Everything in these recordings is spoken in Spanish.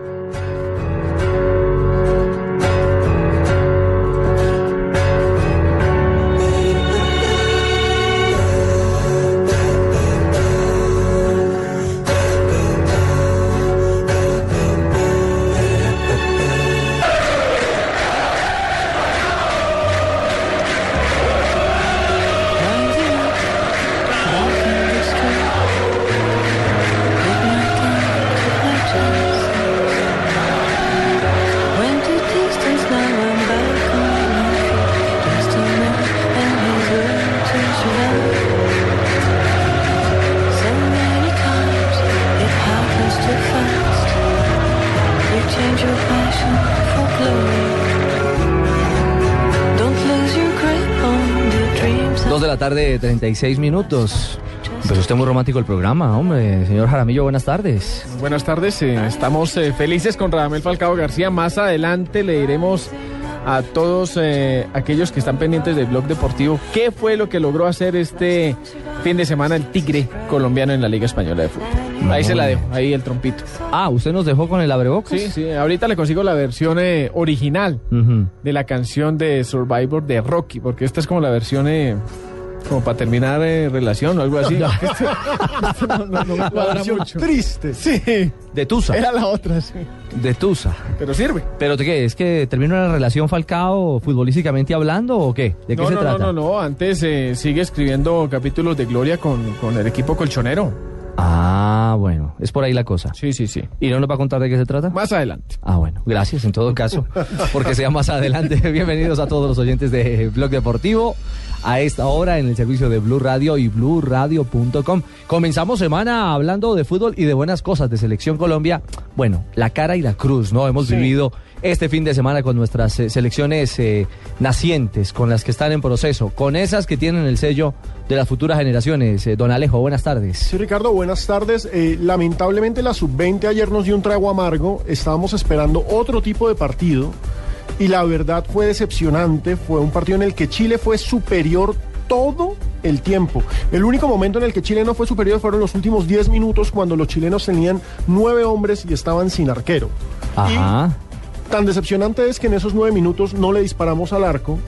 Dos la tarde, 36 minutos. Pues usted muy romántico el programa, hombre. Señor Jaramillo, buenas tardes. Buenas tardes, eh, estamos eh, felices con Radamel Falcao García. Más adelante le diremos a todos eh, aquellos que están pendientes del blog deportivo qué fue lo que logró hacer este fin de semana el Tigre colombiano en la Liga Española de Fútbol. Ahí se la dejo, ahí el trompito. Ah, ¿usted nos dejó con el abrebocas? Sí, sí, ahorita le consigo la versión eh, original de la canción de Survivor de Rocky, porque esta es como la versión eh, como para terminar eh, relación o algo así. No, no- no me cuadra mucho. Triste. Sí, De Tusa. era la otra, sí. De Tusa. Pero sirve. ¿Pero de qué? ¿Es que termina una relación Falcao futbolísticamente hablando o qué? ¿De qué no, se no, trata? no, no, no. Antes eh, sigue escribiendo capítulos de gloria con, con el equipo colchonero. Ah, bueno, es por ahí la cosa. Sí, sí, sí. ¿Y no nos va a contar de qué se trata? Más adelante. Ah, bueno, gracias en todo caso, porque sea más adelante. Bienvenidos a todos los oyentes de Blog Deportivo a esta hora en el servicio de Blue Radio y BlueRadio.com. Comenzamos semana hablando de fútbol y de buenas cosas de Selección Colombia. Bueno, la cara y la cruz, ¿no? Hemos vivido este fin de semana con nuestras eh, selecciones eh, nacientes, con las que están en proceso, con esas que tienen el sello de las futuras generaciones. Eh, don Alejo, buenas tardes. Sí, Ricardo, buenas tardes. Lamentablemente la sub-20 ayer nos dio un trago amargo. Estábamos esperando otro tipo de partido y la verdad fue decepcionante. Fue un partido en el que Chile fue superior todo el tiempo. El único momento en el que Chile no fue superior fueron los últimos 10 minutos cuando los chilenos tenían nueve hombres y estaban sin arquero. Ajá. Tan decepcionante es que en esos nueve minutos no le disparamos al arco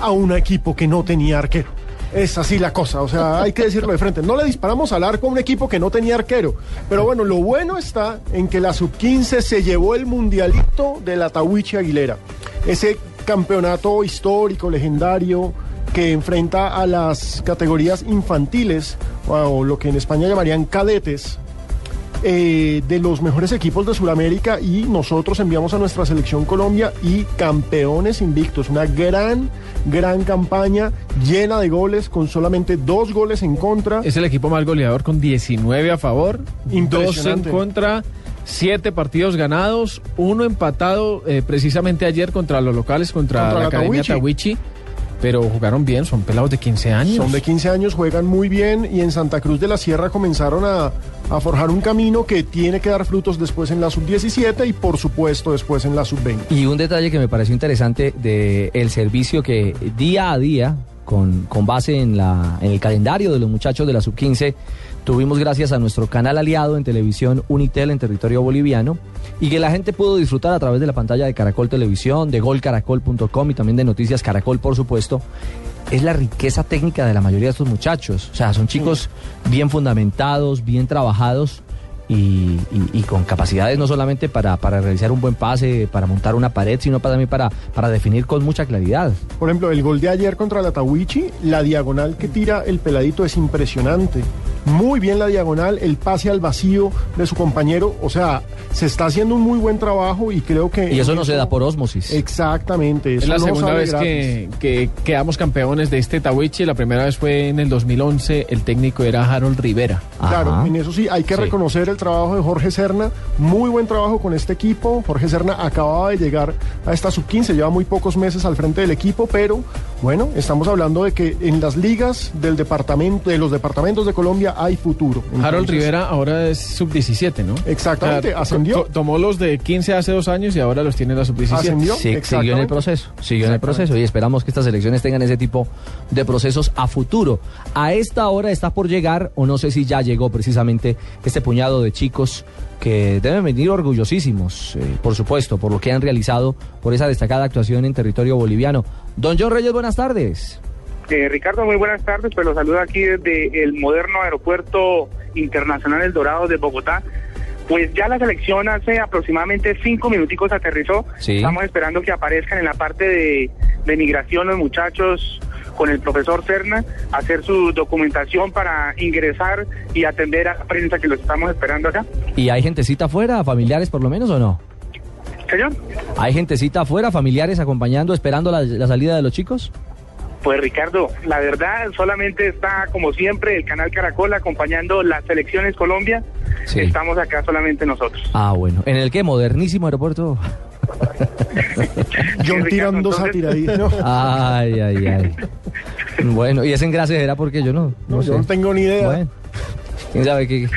a un equipo que no tenía arquero. Es así la cosa, o sea, hay que decirlo de frente. No le disparamos al arco a un equipo que no tenía arquero. Pero bueno, lo bueno está en que la sub-15 se llevó el mundialito de la Tawichi Aguilera. Ese campeonato histórico, legendario, que enfrenta a las categorías infantiles, o lo que en España llamarían cadetes, eh, de los mejores equipos de Sudamérica y nosotros enviamos a nuestra selección Colombia y campeones invictos. Una gran, gran campaña llena de goles, con solamente dos goles en contra. Es el equipo más goleador con 19 a favor, dos en contra, siete partidos ganados, uno empatado eh, precisamente ayer contra los locales, contra, Contra la, la Academia Tawichi. Pero jugaron bien, son pelados de 15 años. Son de 15 años, juegan muy bien y en Santa Cruz de la Sierra comenzaron a, a forjar un camino que tiene que dar frutos después en la sub-17 y por supuesto después en la sub-20. Y un detalle que me pareció interesante de el servicio que día a día, con, con base en, la, en el calendario de los muchachos de la sub-15, tuvimos gracias a nuestro canal aliado en televisión Unitel en territorio boliviano y que la gente pudo disfrutar a través de la pantalla de Caracol Televisión, de golcaracol.com y también de Noticias Caracol, por supuesto. Es la riqueza técnica de la mayoría de estos muchachos. O sea, son chicos bien fundamentados, bien trabajados y, y- y con capacidades no solamente para, para realizar un buen pase, para montar una pared, sino para, también para, para definir con mucha claridad. Por ejemplo, el gol de ayer contra la Tawichi, la diagonal que tira el peladito es impresionante. muy bien la diagonal, el pase al vacío de su compañero, o sea, se está haciendo un muy buen trabajo y creo que... Y eso no se da por ósmosis. Exactamente. Es eso la no segunda vez que, que quedamos campeones de este Tawichi. La primera vez fue en el 2011. El técnico era Harold Rivera. Claro, en eso sí, hay que Sí. reconocer el trabajo de Jorge Serna. Muy buen trabajo con este equipo. Jorge Serna acababa de llegar a esta sub-15, lleva muy pocos meses al frente del equipo, pero bueno, estamos hablando de que en las ligas del departamento, de los departamentos de Colombia hay futuro. Harold Rivera ahora es sub-17, ¿no? Exactamente, ascendió. to- tomó los de 15 hace dos años y ahora los tiene en la sub-17. Ascendió. Sí, siguió en el proceso, siguió en el proceso y esperamos que estas elecciones tengan ese tipo de procesos a futuro. A esta hora está por llegar, o no sé si ya llegó precisamente, este puñado de chicos que deben venir orgullosísimos, eh, por supuesto, por lo que han realizado, por esa destacada actuación en territorio boliviano. Don John Reyes, buenas tardes. Eh, Ricardo, muy buenas tardes. Pues los saludo aquí desde el moderno aeropuerto internacional El Dorado de Bogotá. Pues ya la selección hace aproximadamente cinco minuticos aterrizó. Sí. Estamos esperando que aparezcan en la parte de, de migración los muchachos con el profesor Cerna, hacer su documentación para ingresar y atender a la prensa que los estamos esperando acá. ¿Y hay gentecita afuera, familiares por lo menos o no? Señor, ¿Hay gentecita afuera, familiares acompañando, esperando la, la salida de los chicos? pues Ricardo, la verdad solamente está como siempre el canal Caracol acompañando las selecciones Colombia. Sí. Estamos acá solamente nosotros. Ah, bueno. ¿En el qué? ¿Modernísimo aeropuerto? John tirando sátira ahí. No, Ay, ay, ay. Bueno, y ese engrase era porque yo no, no no, sé. yo no tengo ni idea. Bueno, quién sabe qué,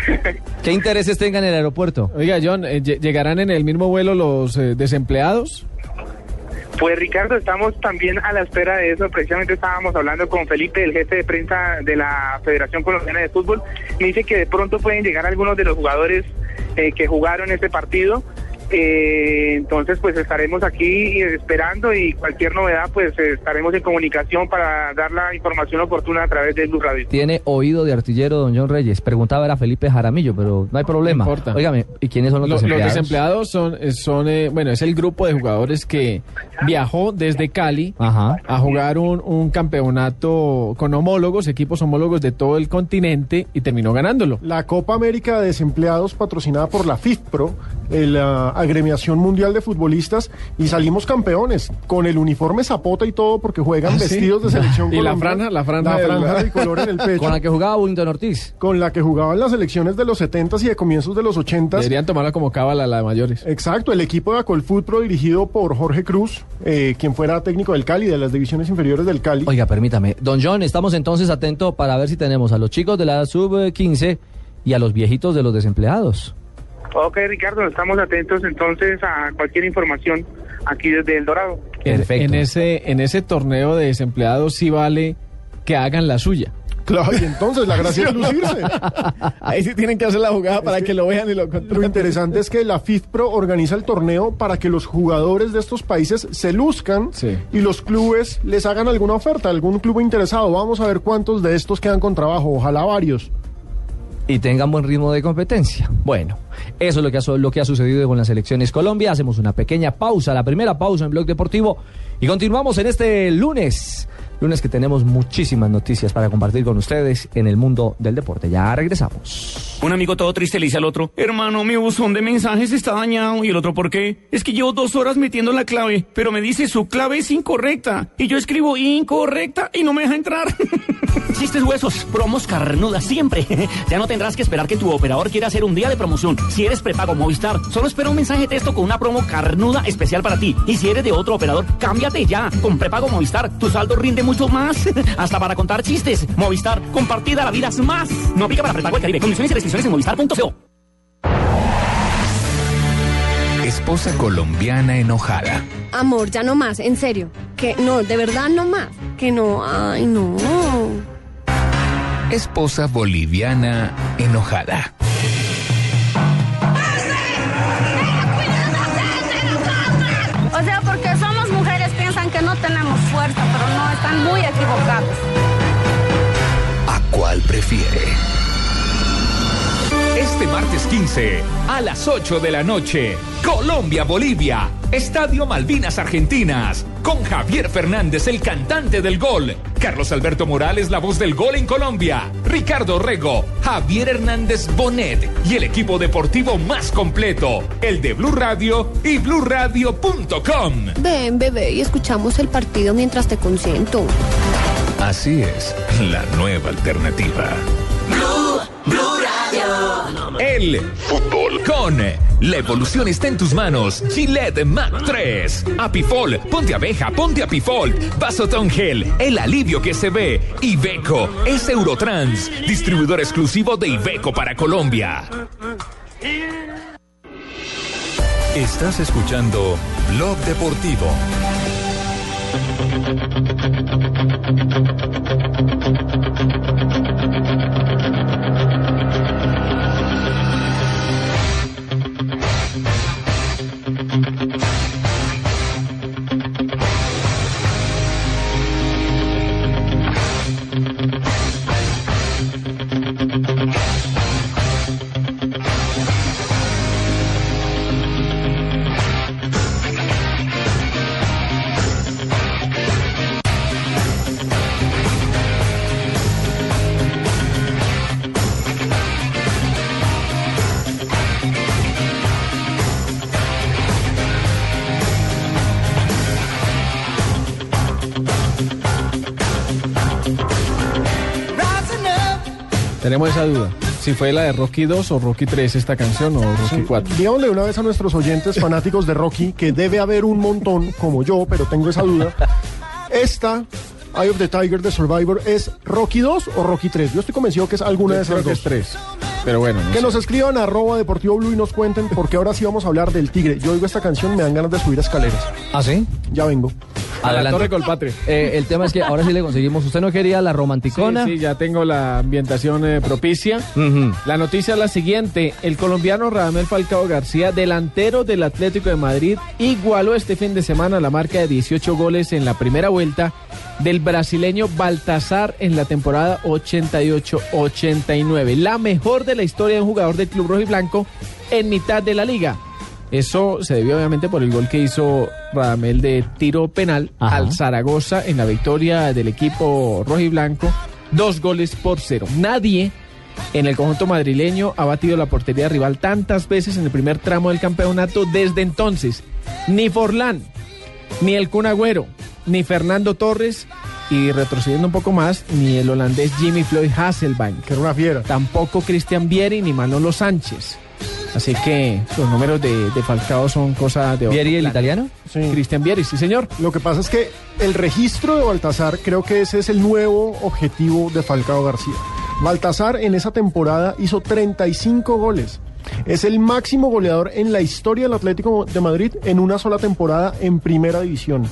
qué intereses tenga en el aeropuerto. Oiga, John, eh, lle- ¿llegarán en el mismo vuelo los eh, desempleados? Pues Ricardo, estamos también a la espera de eso. Precisamente estábamos hablando con Felipe, el jefe de prensa de la Federación Colombiana de Fútbol. Me dice que de pronto pueden llegar algunos de los jugadores eh, que jugaron este partido. Eh, entonces, pues estaremos aquí esperando y cualquier novedad, pues estaremos en comunicación para dar la información oportuna a través de Blue Radio. Tiene oído de artillero don John Reyes. Preguntaba era Felipe Jaramillo, pero no hay problema. No importa. Óigame, ¿y quiénes son los Lo- Los, desempleados? desempleados son, eh, son eh, bueno, es el grupo de jugadores que viajó desde Cali Ajá. a jugar un, un campeonato con homólogos, equipos homólogos de todo el continente y terminó ganándolo. La Copa América de Desempleados patrocinada por la FIFPRO, eh, la agremiación mundial de futbolistas, y salimos campeones con el uniforme zapota y todo porque juegan ¿Ah, sí? vestidos de selección Y la franja- la franja la del- franja tricolor en el pecho. Con la que jugaba Willington Ortiz. con la que jugaban las selecciones de los 70s y de comienzos de los 80s. Deberían tomarla como cábala la de mayores. Exacto, el equipo de Acolfoot Pro dirigido por Jorge Cruz, eh, quien fuera técnico del Cali, de las divisiones inferiores del Cali. Oiga, permítame. Don John, estamos entonces atentos para ver si tenemos a los chicos de la sub-15 y a los viejitos de los desempleados. Ok, Ricardo, estamos atentos entonces a cualquier información aquí desde El Dorado. En- Perfecto. En, ese, en ese torneo de desempleados sí vale que hagan la suya. Claro, y entonces la gracia es lucirse. Ahí sí tienen que hacer la jugada para que que, lo vean y lo Lo contraten. interesante es que la FIFPRO organiza el torneo para que los jugadores de estos países se luzcan Sí. y los clubes les hagan alguna oferta, algún club interesado. Vamos a ver cuántos de estos quedan con trabajo, ojalá varios. Y tengan buen ritmo de competencia. Bueno, eso es lo que ha, lo que ha sucedido con las elecciones Colombia. Hacemos una pequeña pausa, la primera pausa en Blog Deportivo y continuamos en este lunes. Lunes que tenemos muchísimas noticias para compartir con ustedes en el mundo del deporte. Ya regresamos. Un amigo todo triste le dice al otro, hermano, mi buzón de mensajes está dañado. Y el otro, ¿por qué? Es que llevo dos horas metiendo la clave, pero me dice su clave es incorrecta. Y yo escribo incorrecta y no me deja entrar. Chistes huesos, promos carnudas siempre. ya no tendrás que esperar que tu operador quiera hacer un día de promoción. Si eres prepago Movistar, solo espera un mensaje de texto con una promo carnuda especial para ti. Y si eres de otro operador, cámbiate ya. Con prepago Movistar, tu saldo rinde mucho más. Hasta para contar chistes. Movistar, compartida la vida es más. No aplica para prepago el Caribe. Condiciones y restricciones en movistar.co. Esposa colombiana enojada. Amor, ya no más, en serio. Que no, de verdad no más. Que no, ay, no. Esposa boliviana enojada. ¿A cuál prefiere? Este martes 15, a las 8 de la noche, Colombia-Bolivia, Estadio Malvinas Argentinas, con Javier Fernández, el cantante del gol, Carlos Alberto Morales, la voz del gol en Colombia. Ricardo Rego, Javier Hernández Bonet y el equipo deportivo más completo, el de Blue Radio y BlueRadio.com. Ven, bebé, y escuchamos el partido mientras te consiento. Así es, la nueva alternativa. El fútbol con la evolución está en tus manos. Gillette Mac 3. Apifol, ponte abeja, ponte Apifol. Vaso Gel, el alivio que se ve. Iveco es Eurotrans, distribuidor exclusivo de Iveco para Colombia. Estás escuchando Blog Deportivo. Tenemos esa duda. Si fue la de Rocky 2 o Rocky 3 esta canción o Rocky 4. Digámosle una vez a nuestros oyentes fanáticos de Rocky, que debe haber un montón, como yo, pero tengo esa duda. Esta, Eye of the Tiger de Survivor, ¿es Rocky 2 o Rocky 3? Yo estoy convencido que es alguna de esas dos. es 3. Pero bueno, no Que sé. nos escriban a arroba Deportivo Blue y nos cuenten, porque ahora sí vamos a hablar del tigre. Yo oigo esta canción, me dan ganas de subir escaleras. ¿Ah, sí? Ya vengo. A la Torre Colpatria. Eh, el tema es que ahora sí le conseguimos. ¿Usted no quería la romanticona? Sí, sí, ya tengo la ambientación eh, propicia. La noticia es la siguiente. El colombiano Radamel Falcao García, delantero del Atlético de Madrid, igualó este fin de semana la marca de 18 goles en la primera vuelta del brasileño Baltasar en la temporada 88-89. La mejor de la historia de un jugador del Club Rojo y Blanco en mitad de la liga. Eso se debió obviamente por el gol que hizo Radamel de tiro penal Ajá. al Zaragoza en la victoria del equipo rojo y blanco. Dos goles por cero. Nadie en el conjunto madrileño ha batido la portería rival tantas veces en el primer tramo del campeonato desde entonces. Ni Forlán, ni el Kun Agüero, ni Fernando Torres y retrocediendo un poco más, ni el holandés Jimmy Floyd Hasselbank. Que era una fiera. Tampoco Cristian Vieri ni Manolo Sánchez. Así que los números de, de Falcao son cosa de... otro ¿Vieri el plan. italiano? Sí. Cristian Vieri, sí señor. Lo que pasa es que el registro de Baltasar, creo que ese es el nuevo objetivo de Falcao García. Baltasar en esa temporada hizo 35 goles. Es el máximo goleador en la historia del Atlético de Madrid en una sola temporada en primera división.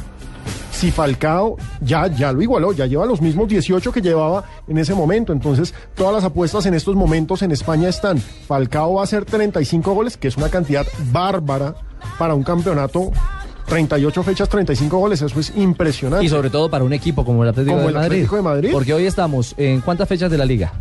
Si Falcao ya, ya lo igualó, ya lleva los mismos 18 que llevaba en ese momento. Entonces, todas las apuestas en estos momentos en España están. Falcao va a hacer 35 goles, que es una cantidad bárbara para un campeonato. 38 fechas, 35 goles, eso es impresionante. Y sobre todo para un equipo como el Atlético, Como de, el Madrid. Atlético de Madrid. Porque hoy estamos en cuántas fechas de la liga?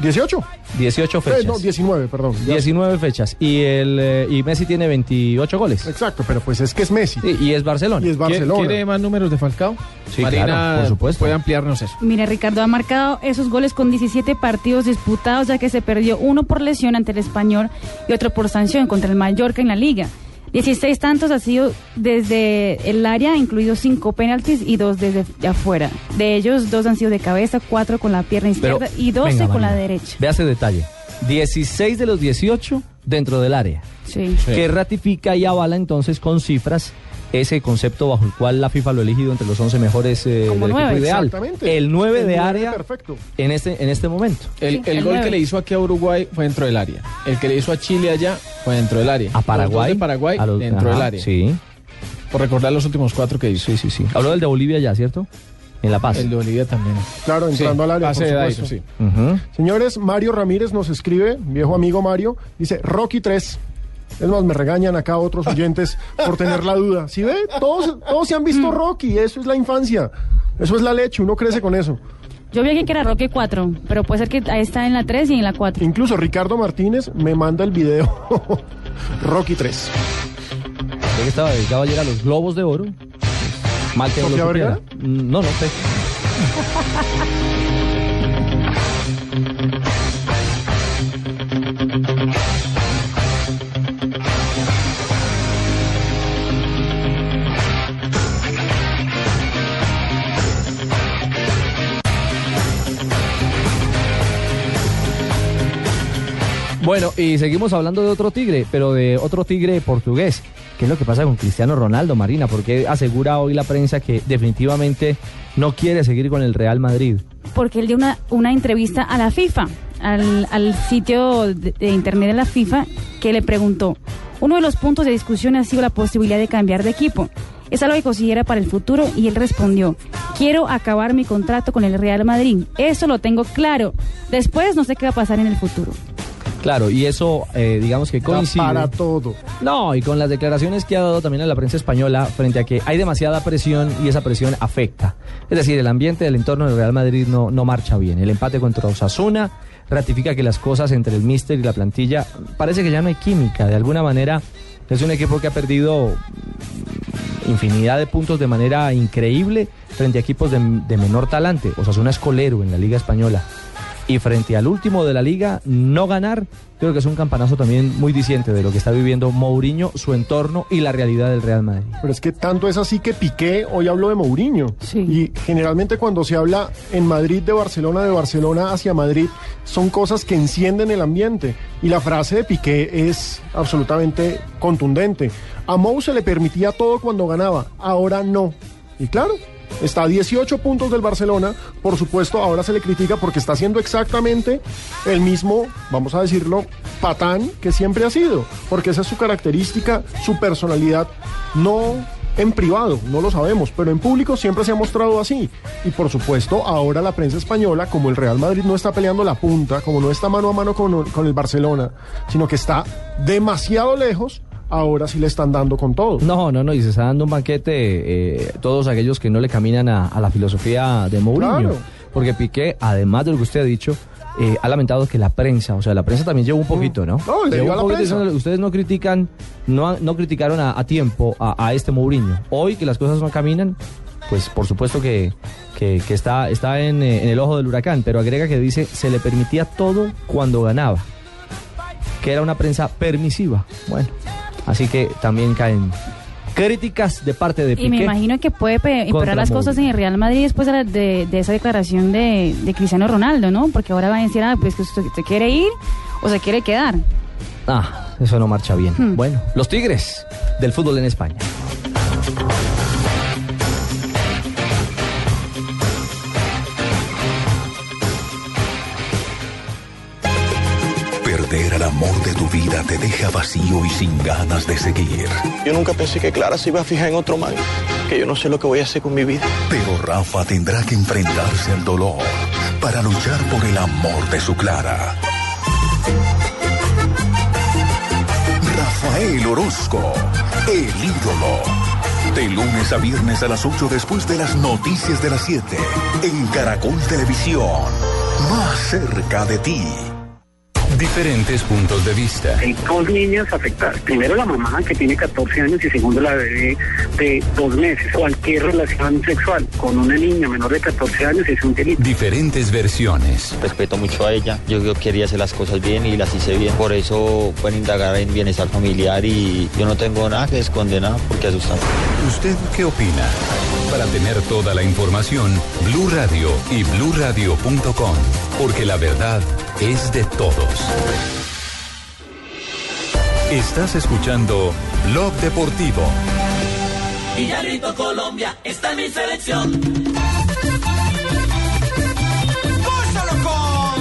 18. 18 Eh, fechas. no, 19, perdón. Ya- 19 fechas. Y, el, eh, y Messi tiene 28 goles. Exacto, pero pues es que es Messi. Sí, y es Barcelona. Y es ¿Quiere- Barcelona. ¿Quiere más números de Falcao? Sí, Marina, claro, por supuesto. puede ampliarnos eso. Mira, Ricardo ha marcado esos goles con 17 partidos disputados, ya que se perdió uno por lesión ante el Español y otro por sanción contra el Mallorca en la Liga. 16 tantos ha sido desde el área, incluidos 5 penaltis y 2 desde afuera. De ellos, 2 han sido de cabeza, 4 con la pierna Pero, izquierda y 12 venga, con la derecha. Vea ese detalle. 16 de los 18 dentro del área. Sí. Que ratifica y avala entonces con cifras ese concepto bajo el cual la FIFA lo ha elegido entre los 11 mejores eh, del nueve. equipo ideal. Exactamente. El 9 El de área Perfecto. en este, en este momento. El, Sí, el el gol que le hizo aquí a Uruguay fue dentro del área. El que le hizo a Chile allá fue dentro del área. A Paraguay. De Paraguay a los- dentro ajá, del área. Sí, Por recordar los últimos cuatro que hizo. sí, sí, sí. Habló del de Bolivia ya, ¿cierto? En La Paz. El de Bolivia también. Claro, entrando Sí, al área, por de supuesto. Sí. Señores, Mario Ramírez nos escribe, viejo amigo Mario, dice Rocky 3. Es más, me regañan acá otros oyentes por tener la duda. ¿Sí ve? Todos, todos se han visto Rocky, eso es la infancia. Eso es la leche, uno crece con eso. Yo vi que era Roque 4, pero puede ser que ahí está en la 3 y en la 4. Incluso Ricardo Martínez me manda el video Rocky 3. Creo que estaba dedicado ayer a los Globos de Oro. Mal que no lo. Mm, No, no sé. Bueno, y seguimos hablando de otro tigre, pero de otro tigre portugués. ¿Qué es lo que pasa con Cristiano Ronaldo, Marina? Porque asegura hoy la prensa que definitivamente no quiere seguir con el Real Madrid. Porque él dio una, entrevista a la FIFA, al, al sitio de, de internet de la FIFA, que le preguntó, uno de los puntos de discusión ha sido la posibilidad de cambiar de equipo. Es algo que considera para el futuro y él respondió, quiero acabar mi contrato con el Real Madrid. Eso lo tengo claro. Después no sé qué va a pasar en el futuro. Claro, y eso, eh, digamos que coincide. Para todo. No, y con las declaraciones que ha dado también a la prensa española frente a que hay demasiada presión y esa presión afecta. Es decir, el ambiente del entorno del Real Madrid no, no marcha bien. El empate contra Osasuna ratifica que las cosas entre el míster y la plantilla parece que ya no hay química. De alguna manera es un equipo que ha perdido infinidad de puntos de manera increíble frente a equipos de, de menor talante. Osasuna es colero en la Liga Española. Y frente al último de la liga, no ganar, creo que es un campanazo también muy diciente de lo que está viviendo Mourinho, su entorno y la realidad del Real Madrid. Pero es que tanto es así que Piqué hoy habló de Mourinho. Y generalmente cuando se habla en Madrid de Barcelona, de Barcelona hacia Madrid, son cosas que encienden el ambiente. Y la frase de Piqué es absolutamente contundente. A Mou se le permitía todo cuando ganaba, ahora no. Y claro, Está a 18 puntos del Barcelona. Por supuesto, ahora se le critica porque está haciendo exactamente el mismo, vamos a decirlo, patán que siempre ha sido. Porque esa es su característica, su personalidad. No en privado, no lo sabemos, pero en público siempre se ha mostrado así. Y por supuesto, ahora la prensa española, como el Real Madrid no está peleando la punta, como no está mano a mano con, con el Barcelona, sino que está demasiado lejos, ahora sí le están dando con todo. No, no, no, y se está dando un banquete eh, todos aquellos que no le caminan a, a la filosofía de Mourinho. Claro. Porque Piqué, además de lo que usted ha dicho, eh, ha lamentado que la prensa, o sea, la prensa también llevó un poquito, ¿no? No, le la poquito prensa. ustedes no critican, no, no criticaron a, a tiempo a, a este Mourinho. Hoy que las cosas no caminan, pues por supuesto que, que, que está, está en, eh, en el ojo del huracán, pero agrega que dice, se le permitía todo cuando ganaba, que era una prensa permisiva. Bueno, así que también caen críticas de parte de Piqué. Y me imagino que puede empeorar las cosas en el Real Madrid después de, esa declaración de, de Cristiano Ronaldo, ¿no? Porque ahora van a decir, ah, pues que usted se quiere ir o se quiere quedar. Ah, eso no marcha bien. Hmm. Bueno, los Tigres del fútbol en España. Amor de tu vida te deja vacío y sin ganas de seguir. Yo nunca pensé que Clara se iba a fijar en otro man, que yo no sé lo que voy a hacer con mi vida. Pero Rafa tendrá que enfrentarse al dolor para luchar por el amor de su Clara. Rafael Orozco, el ídolo. De lunes a viernes a las 8 después de las noticias de las 7. En Caracol Televisión. Más cerca de ti. Diferentes puntos de vista. Hay dos niñas afectadas. Primero la mamá que tiene 14 años y segundo la bebé de dos meses. Cualquier relación sexual con una niña menor de 14 años es un delito. Diferentes versiones. Respeto mucho a ella. Yo, yo quería hacer las cosas bien y las hice bien. Por eso pueden indagar en bienestar familiar y yo no tengo nada que esconder nada porque asustan. ¿Usted qué opina? Para tener toda la información, Blue Radio y bluradio.com, porque la verdad es de todos. Estás escuchando Blog Deportivo. Villarrito, Colombia, está en mi selección. ¡Gózalo con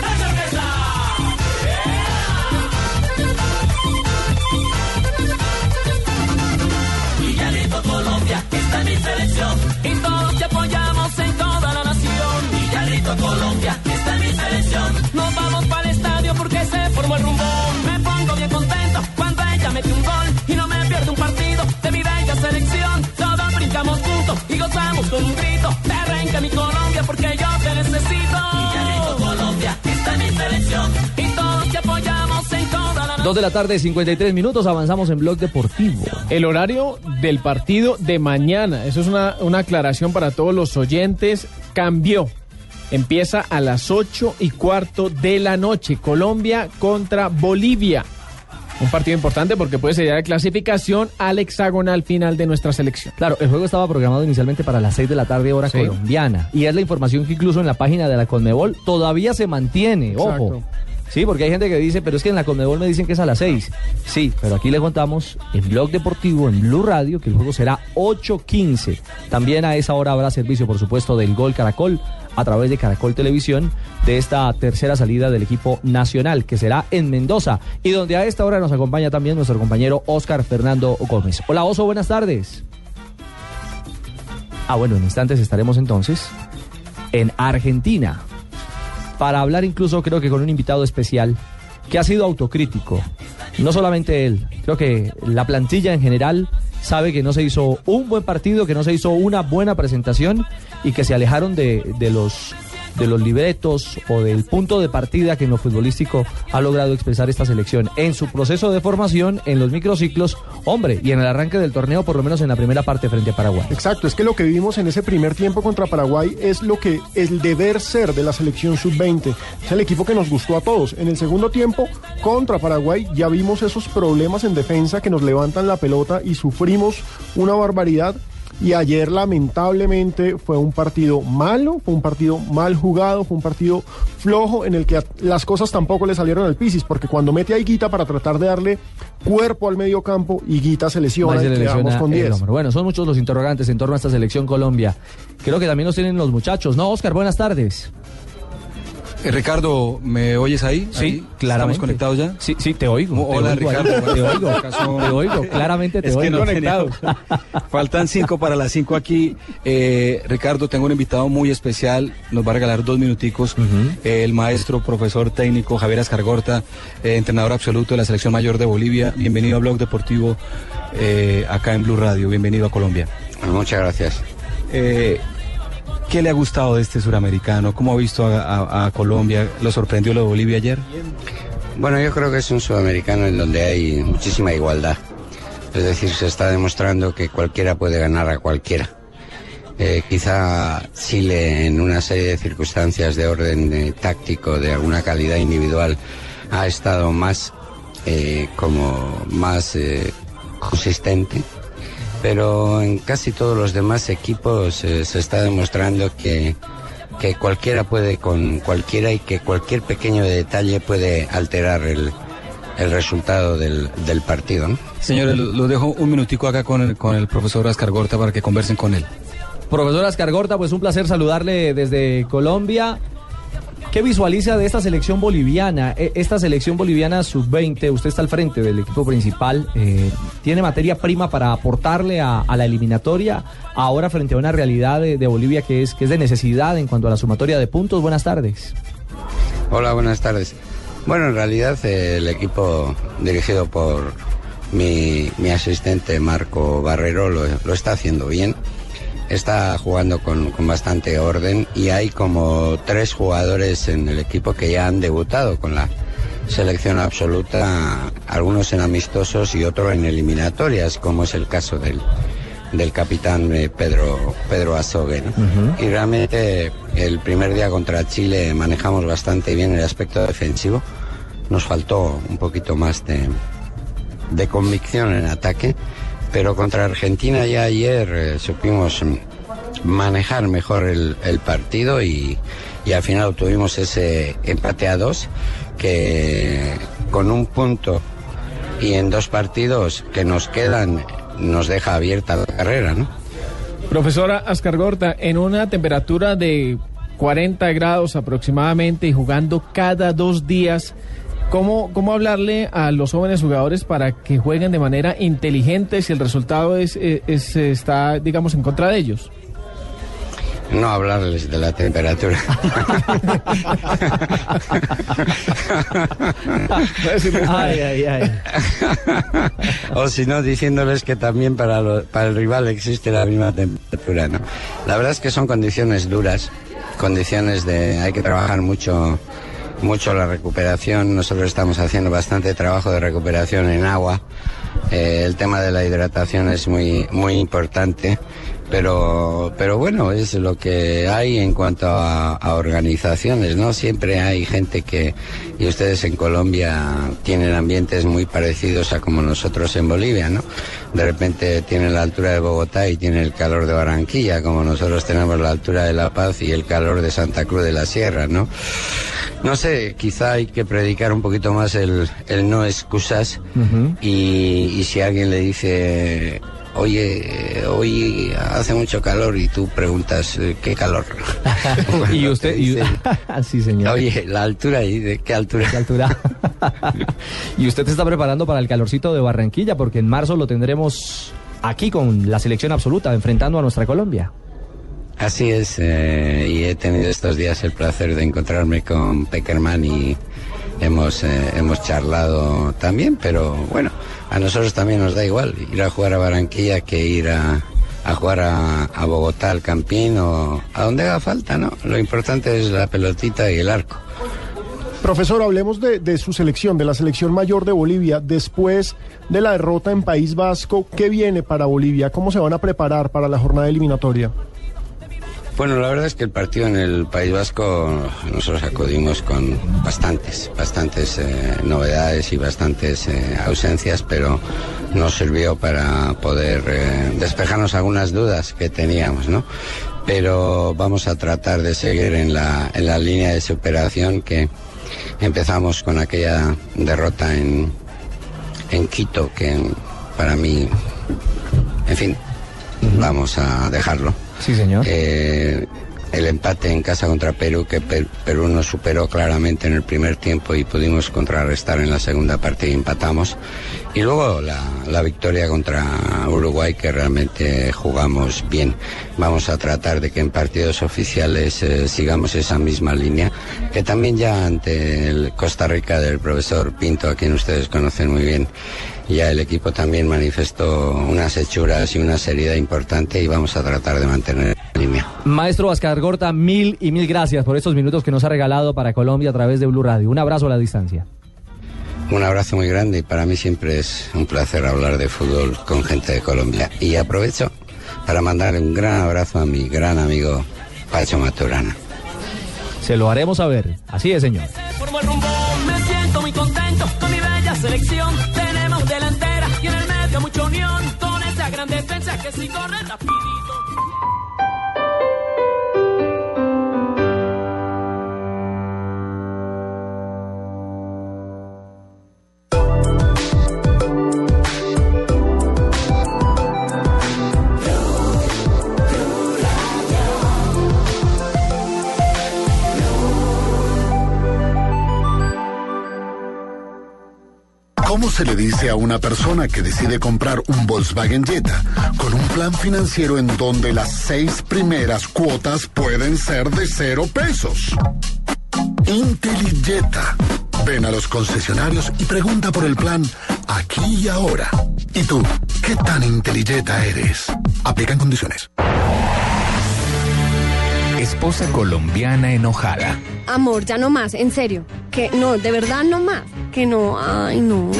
la cerveza! Villarrito, Colombia, el de mi bella selección. Y gozamos Dos de la tarde, 53 minutos, avanzamos en Blog Deportivo. El horario del partido de mañana. Eso es una, una aclaración para todos los oyentes. Cambió Empieza a las 8 y cuarto de la noche. Colombia contra Bolivia. Un partido importante porque puede ser de clasificación al hexagonal final de nuestra selección. Claro, el juego estaba programado inicialmente para las 6 de la tarde hora Sí. colombiana. Y es la información que incluso en la página de la Conmebol todavía se mantiene. Ojo. Sí, porque hay gente que dice, pero es que en la Conmebol me dicen que es a las 6. Sí, pero aquí le contamos en Blog Deportivo, en Blue Radio, que el juego será 8.15. También a esa hora habrá servicio, por supuesto, del Gol Caracol a través de Caracol Televisión de esta tercera salida del equipo nacional, que será en Mendoza, y donde a esta hora nos acompaña también nuestro compañero Oscar Fernando Gómez. Hola Oso, buenas tardes. Ah, bueno, en instantes estaremos entonces en Argentina para hablar incluso creo que con un invitado especial que ha sido autocrítico. No solamente él, creo que la plantilla en general sabe que no se hizo un buen partido, que no se hizo una buena presentación y que se alejaron de, de los de los libretos o del punto de partida que en lo futbolístico ha logrado expresar esta selección en su proceso de formación, en los microciclos, hombre, y en el arranque del torneo, por lo menos en la primera parte frente a Paraguay. Exacto, es que lo que vimos en ese primer tiempo contra Paraguay es lo que el deber ser de la selección sub-20. Es el equipo que nos gustó a todos. En el segundo tiempo contra Paraguay ya vimos esos problemas en defensa que nos levantan la pelota y sufrimos una barbaridad. Y ayer lamentablemente fue un partido malo, fue un partido mal jugado, fue un partido flojo en el que las cosas tampoco le salieron al Pisis, porque cuando mete a Higuita para tratar de darle cuerpo al medio campo, Higuita se lesiona se y quedamos lesiona con el 10. hombro. Bueno, son muchos los interrogantes en torno a esta selección Colombia. Creo que también los tienen los muchachos, ¿no, Oscar? Buenas tardes. Eh, Ricardo, ¿me oyes ahí? Sí, Ahí, claramente. ¿Estamos conectados ya? Sí, sí, te oigo. Oh, te Hola, oigo Ricardo. Te oigo, ¿Acaso- te oigo, claramente te Es que oigo. no Faltan cinco para las cinco aquí. Eh, Ricardo, tengo un invitado muy especial. Nos va a regalar dos minuticos. Eh, el maestro, profesor técnico Javier Ascargorta, eh, entrenador absoluto de la Selección Mayor de Bolivia. Bienvenido a Blog Deportivo eh, acá en Blue Radio. Bienvenido a Colombia. Muchas gracias. Eh, ¿Qué le ha gustado de este suramericano? ¿Cómo ha visto a, a- a Colombia? ¿Lo sorprendió lo de Bolivia ayer? Bueno, yo creo que es un sudamericano en donde hay muchísima igualdad. Es decir, se está demostrando que cualquiera puede ganar a cualquiera. Eh, quizá Chile en una serie de circunstancias de orden eh, táctico, de alguna calidad individual, ha estado más eh, como más eh, consistente. Pero en casi todos los demás equipos eh, se está demostrando que, que cualquiera puede con cualquiera y que cualquier pequeño detalle puede alterar el, el resultado del, del partido. ¿no? Señores, lo, lo dejo un minutico acá con el, con el profesor Ascar Gorta para que conversen con él. Profesor Ascar Gorta, pues un placer saludarle desde Colombia. ¿Qué visualiza de esta selección boliviana? E- Esta selección boliviana sub-20, usted está al frente del equipo principal, eh, ¿tiene materia prima para aportarle a, la eliminatoria ahora frente a una realidad de, Bolivia que es, que es de necesidad en cuanto a la sumatoria de puntos? Buenas tardes. Hola, buenas tardes. Bueno, en realidad eh, el equipo dirigido por mi, asistente Marco Barrero lo está haciendo bien. Está jugando con, con bastante orden y hay como tres jugadores en el equipo que ya han debutado con la selección absoluta, algunos en amistosos y otros en eliminatorias, como es el caso del, del capitán eh, Pedro, Pedro Azogue. ¿no? Y realmente el primer día contra Chile manejamos bastante bien el aspecto defensivo. Nos faltó un poquito más de, de convicción en ataque, pero contra Argentina ya ayer eh, supimos manejar mejor el, el partido y, y al final obtuvimos ese empate a dos que con un punto y en dos partidos que nos quedan nos deja abierta la carrera, ¿no? Profesora Ascar Gorta, en una temperatura de 40 grados aproximadamente y jugando cada dos días, ¿cómo, ¿cómo hablarle a los jóvenes jugadores para que jueguen de manera inteligente si el resultado es, es- es- está, digamos, en contra de ellos? No hablarles de la temperatura. Ay, ay, ay. o si no, diciéndoles que también para, lo- para el rival existe la misma temperatura, ¿no? La verdad es que son condiciones duras, condiciones de... hay que trabajar mucho mucho la recuperación. Nosotros estamos haciendo bastante trabajo de recuperación en agua. Eh, el tema de la hidratación es muy, muy importante. Pero, pero bueno, es lo que hay en cuanto a, a organizaciones, ¿no? Siempre hay gente que, y ustedes en Colombia tienen ambientes muy parecidos a como nosotros en Bolivia, ¿no? De repente tienen la altura de Bogotá y tienen el calor de Barranquilla, como nosotros tenemos la altura de La Paz y el calor de Santa Cruz de la Sierra, ¿no? No sé, quizá hay que predicar un poquito más el, el no excusas y, y si alguien le dice oye, hoy hace mucho calor y tú preguntas, eh, ¿qué calor? y usted, y, sí señor. Oye, la altura, ¿y de qué altura? ¿Qué altura? y usted se está preparando para el calorcito de Barranquilla, porque en marzo lo tendremos aquí con la selección absoluta, enfrentando a nuestra Colombia. Así es, eh, y he tenido estos días el placer de encontrarme con Peckerman y hemos, eh, hemos charlado también, pero bueno, a nosotros también nos da igual ir a jugar a Barranquilla que ir a, jugar a, a Bogotá, al Campín o a donde haga falta, ¿no? Lo importante es la pelotita y el arco. Profesor, hablemos de, de, su selección, de la selección mayor de Bolivia. Después de la derrota en País Vasco, ¿qué viene para Bolivia? ¿Cómo se van a preparar para la jornada eliminatoria? Bueno, la verdad es que el partido en el País Vasco nosotros acudimos con bastantes, bastantes eh, novedades y bastantes eh, ausencias, pero nos sirvió para poder eh, despejarnos algunas dudas que teníamos, ¿no? Pero vamos a tratar de seguir en la, en la línea de superación que empezamos con aquella derrota en, en Quito, que para mí, en fin, vamos a dejarlo. Sí, señor. Eh, el empate en casa contra Perú, que Per- Perú nos superó claramente en el primer tiempo y pudimos contrarrestar en la segunda parte y empatamos. Y luego la, la victoria contra Uruguay, que realmente jugamos bien. Vamos a tratar de que en partidos oficiales eh, sigamos esa misma línea, que también ya ante el Costa Rica del profesor Pinto, a quien ustedes conocen muy bien, ya el equipo también manifestó unas hechuras y una seriedad importante y vamos a tratar de mantener la línea. Maestro Vascar Gorta, mil y mil gracias por estos minutos que nos ha regalado para Colombia a través de Blue Radio. Un abrazo a la distancia. Un abrazo muy grande y para mí siempre es un placer hablar de fútbol con gente de Colombia. Y aprovecho para mandar un gran abrazo a mi gran amigo Pacho Maturana. Se lo haremos saber. Así es, señor. Formo el rumbo, me siento muy contento con mi bella selección. Que si corre rapidito. ¿Cómo se le dice a una persona que decide comprar un Volkswagen Jetta con un plan financiero en donde las seis primeras cuotas pueden ser de cero pesos? Intelijeta. Ven a los concesionarios y pregunta por el plan aquí y ahora. ¿Y tú, qué tan intelijeta eres? Aplican condiciones. Esposa colombiana enojada. Amor, ya no más, en serio. Que no, de verdad no más. Que no, ay, no.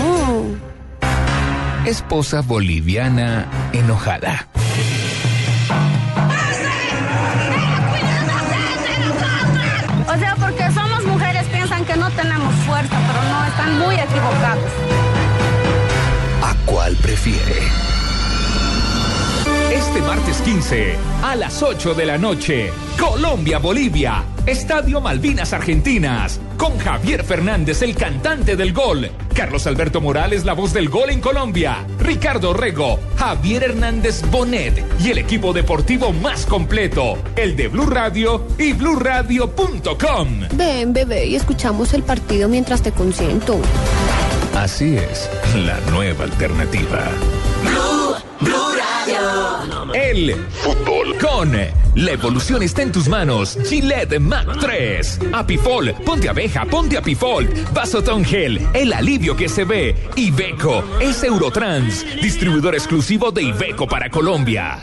Esposa boliviana enojada. O sea, porque somos mujeres piensan que no tenemos fuerza, pero no, están muy equivocados. ¿A cuál prefiere? Este martes 15, a las 8 de la noche, Colombia-Bolivia, Estadio Malvinas Argentinas, con Javier Fernández, el cantante del gol, Carlos Alberto Morales, la voz del gol en Colombia, Ricardo Rego, Javier Hernández Bonet y el equipo deportivo más completo, el de Blue Radio y bluradio.com. Ven, bebé, y escuchamos el partido mientras te consiento. Así es, la nueva alternativa. El fútbol con la evolución está en tus manos. Gillette Mac 3. Apifol, ponte abeja, ponte Apifol. Vasotón Gel, el alivio que se ve. Iveco es Eurotrans, distribuidor exclusivo de Iveco para Colombia.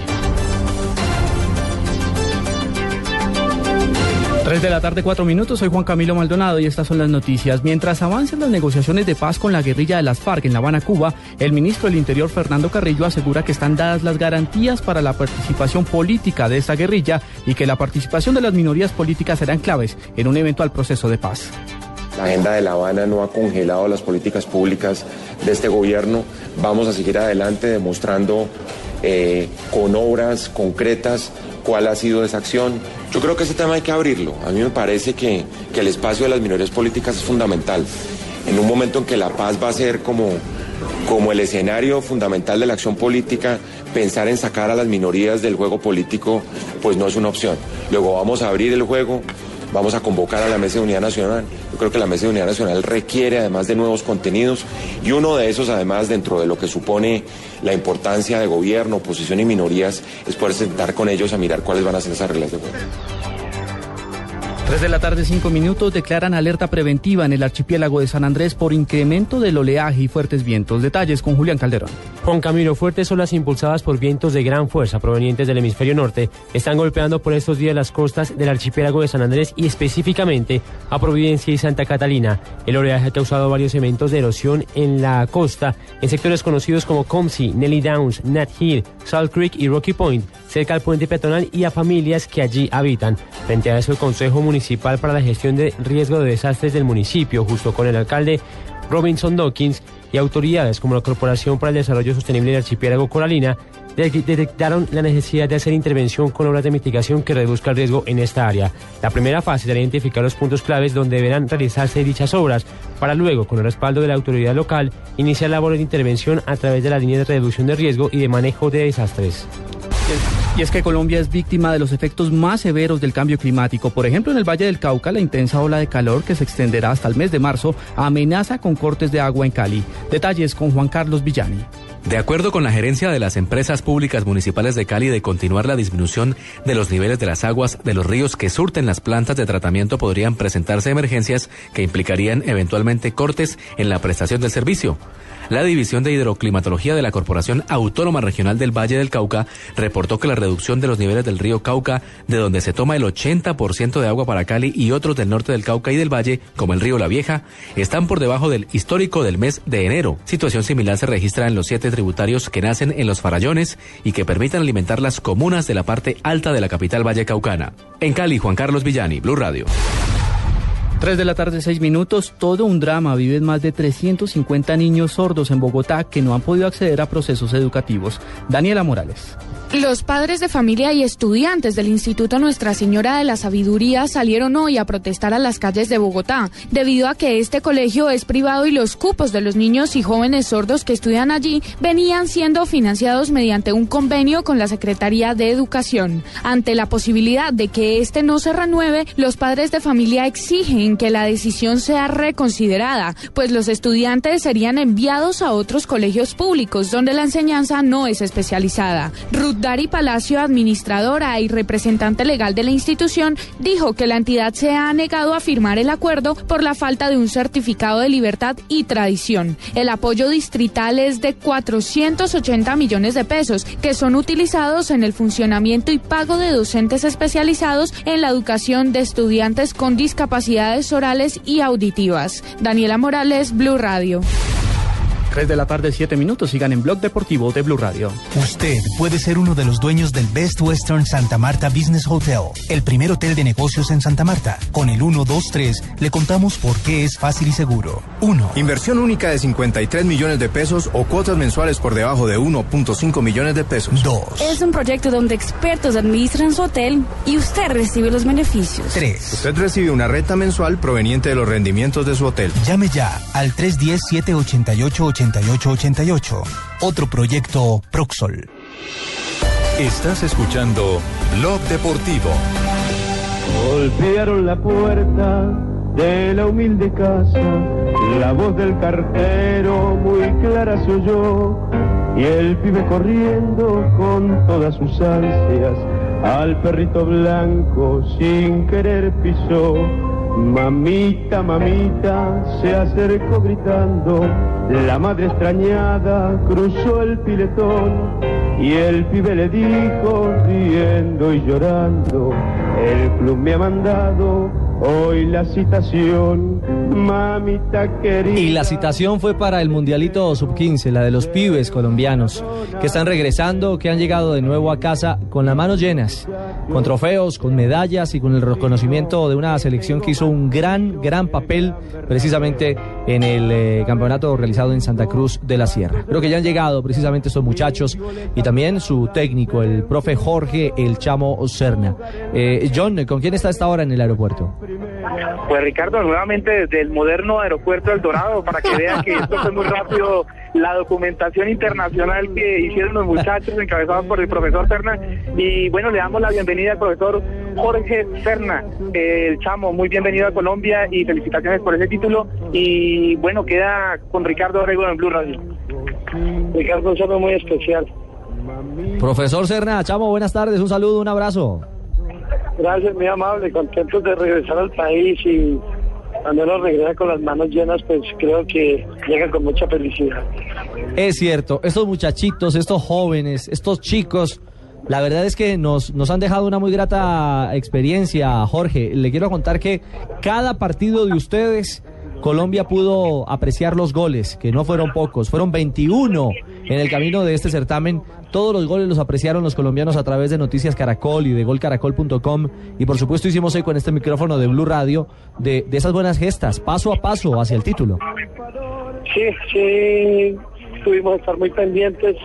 3 de la tarde, 4 minutos. Soy Juan Camilo Maldonado y estas son las noticias. Mientras avanzan las negociaciones de paz con la guerrilla de las FARC en La Habana, Cuba, el ministro del Interior, Fernando Carrillo, asegura que están dadas las garantías para la participación política de esta guerrilla y que la participación de las minorías políticas serán claves en un eventual proceso de paz. La agenda de La Habana no ha congelado las políticas públicas de este gobierno. Vamos a seguir adelante demostrando eh, con obras concretas cuál ha sido esa acción. Yo creo que ese tema hay que abrirlo. A mí me parece que, que el espacio de las minorías políticas es fundamental. En un momento en que la paz va a ser como, como el escenario fundamental de la acción política, pensar en sacar a las minorías del juego político, pues no es una opción. Luego vamos a abrir el juego, vamos a convocar a la Mesa de Unidad Nacional. Yo creo que la Mesa de Unidad Nacional requiere además de nuevos contenidos y uno de esos además dentro de lo que supone la importancia de gobierno, oposición y minorías es poder sentar con ellos a mirar cuáles van a ser esas reglas de juego. 3 de la tarde, 5 minutos, declaran alerta preventiva en el archipiélago de San Andrés por incremento del oleaje y fuertes vientos. Detalles con Julián Calderón. Juan Camilo, fuertes olas impulsadas por vientos de gran fuerza provenientes del hemisferio norte están golpeando por estos días las costas del archipiélago de San Andrés y específicamente a Providencia y Santa Catalina. El oleaje ha causado varios eventos de erosión en la costa, en sectores conocidos como Comsey, Nelly Downs, Nat Hill, Salt Creek y Rocky Point, cerca al puente peatonal y a familias que allí habitan. Frente a eso, el Consejo Municipal para la Gestión de Riesgo de Desastres del municipio, justo con el alcalde Robinson Dawkins y autoridades como la Corporación para el Desarrollo Sostenible del Archipiélago Coralina, de- detectaron la necesidad de hacer intervención con obras de mitigación que reduzca el riesgo en esta área. La primera fase será identificar los puntos claves donde deberán realizarse dichas obras, para luego, con el respaldo de la autoridad local, iniciar labores de intervención a través de la línea de reducción de riesgo y de manejo de desastres. Y es que Colombia es víctima de los efectos más severos del cambio climático. Por ejemplo, en el Valle del Cauca, la intensa ola de calor que se extenderá hasta el mes de marzo amenaza con cortes de agua en Cali. Detalles con Juan Carlos Villani. De acuerdo con la gerencia de las empresas públicas municipales de Cali de continuar la disminución de los niveles de las aguas de los ríos que surten las plantas de tratamiento podrían presentarse emergencias que implicarían eventualmente cortes en la prestación del servicio. La División de Hidroclimatología de la Corporación Autónoma Regional del Valle del Cauca reportó que la reducción de los niveles del río Cauca, de donde se toma el 80% de agua para Cali y otros del norte del Cauca y del Valle, como el río La Vieja, están por debajo del histórico del mes de enero. Situación similar se registra en los siete tributarios que nacen en los farallones y que permiten alimentar las comunas de la parte alta de la capital Valle Caucana. En Cali, Juan Carlos Villani, Blue Radio. 3 de la tarde, 6 minutos, todo un drama. Viven más de 350 niños sordos en Bogotá que no han podido acceder a procesos educativos. Daniela Morales. Los padres de familia y estudiantes del Instituto Nuestra Señora de la Sabiduría salieron hoy a protestar a las calles de Bogotá, debido a que este colegio es privado y los cupos de los niños y jóvenes sordos que estudian allí venían siendo financiados mediante un convenio con la Secretaría de Educación. Ante la posibilidad de que este no se renueve, los padres de familia exigen que la decisión sea reconsiderada, pues los estudiantes serían enviados a otros colegios públicos donde la enseñanza no es especializada. Dari Palacio, administradora y representante legal de la institución, dijo que la entidad se ha negado a firmar el acuerdo por la falta de un certificado de libertad y tradición. El apoyo distrital es de 480 millones de pesos, que son utilizados en el funcionamiento y pago de docentes especializados en la educación de estudiantes con discapacidades orales y auditivas. Daniela Morales, Blue Radio. 3 de la tarde, 7 minutos. Sigan en Blog Deportivo de Blue Radio. Usted puede ser uno de los dueños del Best Western Santa Marta Business Hotel, el primer hotel de negocios en Santa Marta. Con el 123 le contamos por qué es fácil y seguro. 1. Inversión única de 53 millones de pesos o cuotas mensuales por debajo de 1.5 millones de pesos. 2. Es un proyecto donde expertos administran su hotel y usted recibe los beneficios. 3. Usted recibe una renta mensual proveniente de los rendimientos de su hotel. Llame ya al 310-788-8888. Otro proyecto Proxol. Estás escuchando Blog Deportivo. Golpearon la puerta de la humilde casa, la voz del cartero muy clara se oyó, y el pibe corriendo con todas sus ansias al perrito blanco sin querer pisó. Mamita, mamita, se acercó gritando, la madre extrañada cruzó el piletón y el pibe le dijo, riendo y llorando, el club me ha mandado hoy la citación, mamita querida. Y la citación fue para el Mundialito Sub-15, la de los pibes colombianos, que están regresando, que han llegado de nuevo a casa con las manos llenas, con trofeos, con medallas y con el reconocimiento de una selección que hizo un gran, gran papel precisamente en el eh, campeonato realizado en Santa Cruz de la Sierra. Creo que ya han llegado precisamente estos muchachos y también su técnico, el profe Jorge El Chamo Oserna. Eh, John, ¿con quién está esta hora en el aeropuerto? Pues Ricardo, nuevamente desde el moderno aeropuerto del Dorado, para que vean que esto fue muy rápido, la documentación internacional que hicieron los muchachos encabezados por el profesor Serna. Y bueno, le damos la bienvenida al profesor Jorge Serna, el chamo, muy bienvenido a Colombia y felicitaciones por ese título. Y bueno, queda con Ricardo Rego en Blue Radio. Ricardo, un saludo muy especial. Profesor Serna, Chamo, buenas tardes, un saludo, un abrazo. Gracias, muy amable, contentos de regresar al país y cuando uno regresa con las manos llenas, pues creo que llega con mucha felicidad. Es cierto, estos muchachitos, estos jóvenes, estos chicos, la verdad es que nos, nos han dejado una muy grata experiencia, Jorge. Le quiero contar que cada partido de ustedes, Colombia pudo apreciar los goles, que no fueron pocos, fueron 21 en el camino de este certamen. Todos los goles los apreciaron los colombianos a través de Noticias Caracol y de golcaracol.com. Y por supuesto hicimos hoy con este micrófono de Blue Radio de, de esas buenas gestas, paso a paso hacia el título. Sí, sí, tuvimos que estar muy pendientes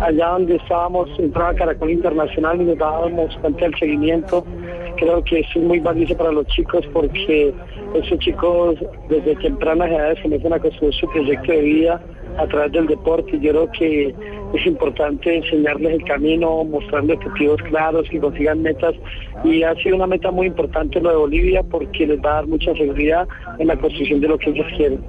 allá donde estábamos, entraba Caracol Internacional y nos dábamos seguimiento. Creo que es muy valioso para los chicos porque esos chicos desde tempranas edades comienzan a construir su proyecto de vida a través del deporte yo creo que es importante enseñarles el camino, mostrarles objetivos claros, que consigan metas y ha sido una meta muy importante lo de Bolivia porque les va a dar mucha seguridad en la construcción de lo que ellos quieren.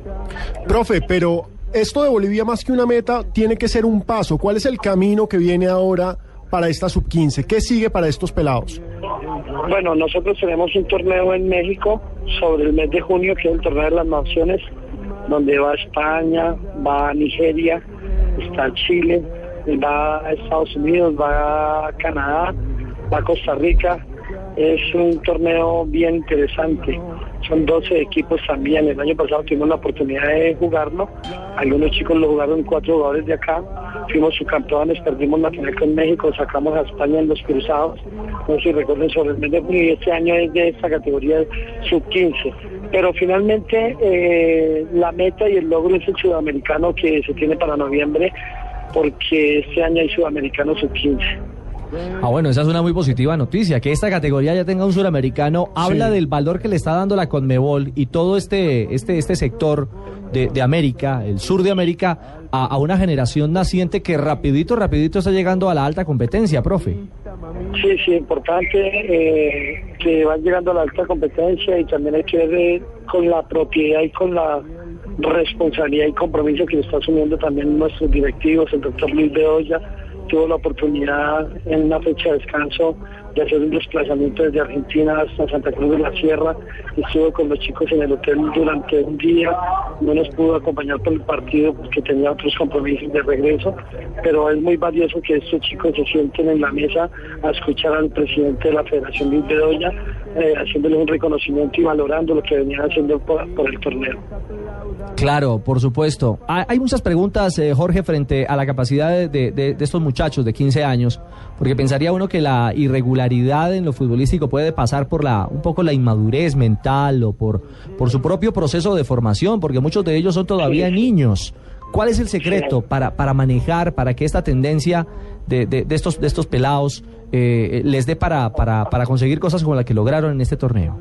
Profe, pero esto de Bolivia más que una meta tiene que ser un paso. ¿Cuál es el camino que viene ahora para esta sub-15? ¿Qué sigue para estos pelados? Bueno, nosotros tenemos un torneo en México sobre el mes de junio, que es el torneo de las naciones, donde va España, va Nigeria, está Chile, va a Estados Unidos, va a Canadá, va a Costa Rica. Es un torneo bien interesante. Son 12 equipos también. El año pasado tuvimos la oportunidad de jugarlo. Algunos chicos lo jugaron cuatro jugadores de acá. Fuimos subcampeones, perdimos la final con México, sacamos a España en los cruzados. No sé si recuerden sobre el mes de junio y este año es de esta categoría sub-15. Pero finalmente eh, la meta y el logro es el sudamericano que se tiene para noviembre porque este año hay sudamericano sub-15. Ah, bueno, esa es una muy positiva noticia. Que esta categoría ya tenga un suramericano habla del valor que le está dando la Conmebol y todo este, este, este sector de, de América, el sur de América, a, a una generación naciente que rapidito, rapidito está llegando a la alta competencia, profe. Sí, sí, importante eh, que van llegando a la alta competencia y también hay que ver eh, con la propiedad y con la responsabilidad y compromiso que está asumiendo también nuestros directivos, el doctor Luis Bedoya tuvo la oportunidad en una fecha de descanso de hacer un desplazamiento desde Argentina hasta Santa Cruz de la Sierra. Estuvo con los chicos en el hotel durante un día, no nos pudo acompañar por el partido porque tenía otros compromisos de regreso, pero es muy valioso que estos chicos se sienten en la mesa a escuchar al presidente de la Federación Luis Bedoya, eh, haciéndole un reconocimiento y valorando lo que venían haciendo por, por el torneo. Claro, por supuesto. Hay hay muchas preguntas, eh, Jorge, frente a la capacidad de- de- de estos muchachos de 15 años, porque pensaría uno que la irregularidad en lo futbolístico puede pasar por la un poco la inmadurez mental o por, por su propio proceso de formación, porque muchos de ellos son todavía niños. ¿Cuál es el secreto para, para manejar, para que esta tendencia de, de- de estos, de estos pelados eh, les dé para, para, para conseguir cosas como la que lograron en este torneo?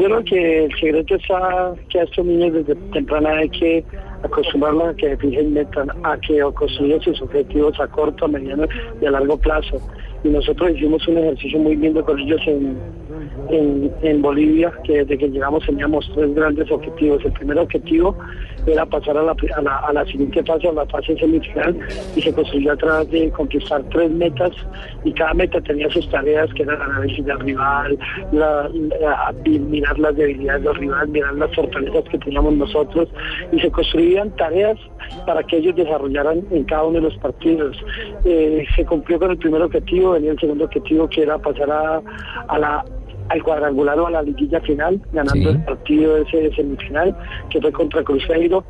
Yo creo que el secreto está que a estos niños desde temprana hay que acostumbrarlos a que fijen metas, a que construyan sus objetivos a corto, a mediano y a largo plazo. Y nosotros hicimos un ejercicio muy lindo con ellos en, en, en Bolivia, que desde que llegamos teníamos tres grandes objetivos. El primer objetivo era pasar a la, a la, siguiente fase, a la fase semifinal, y se construyó a través de conquistar tres metas, y cada meta tenía sus tareas, que eran análisis del rival, la- mirar las debilidades del rival, mirar las fortalezas que teníamos nosotros, y se construían tareas para que ellos desarrollaran en cada uno de los partidos. Eh, se cumplió con el primer objetivo, venía el segundo objetivo que era pasar a, a la al cuadrangular o a la liguilla final, ganando el partido ese de semifinal, que fue contra Cruzeiro,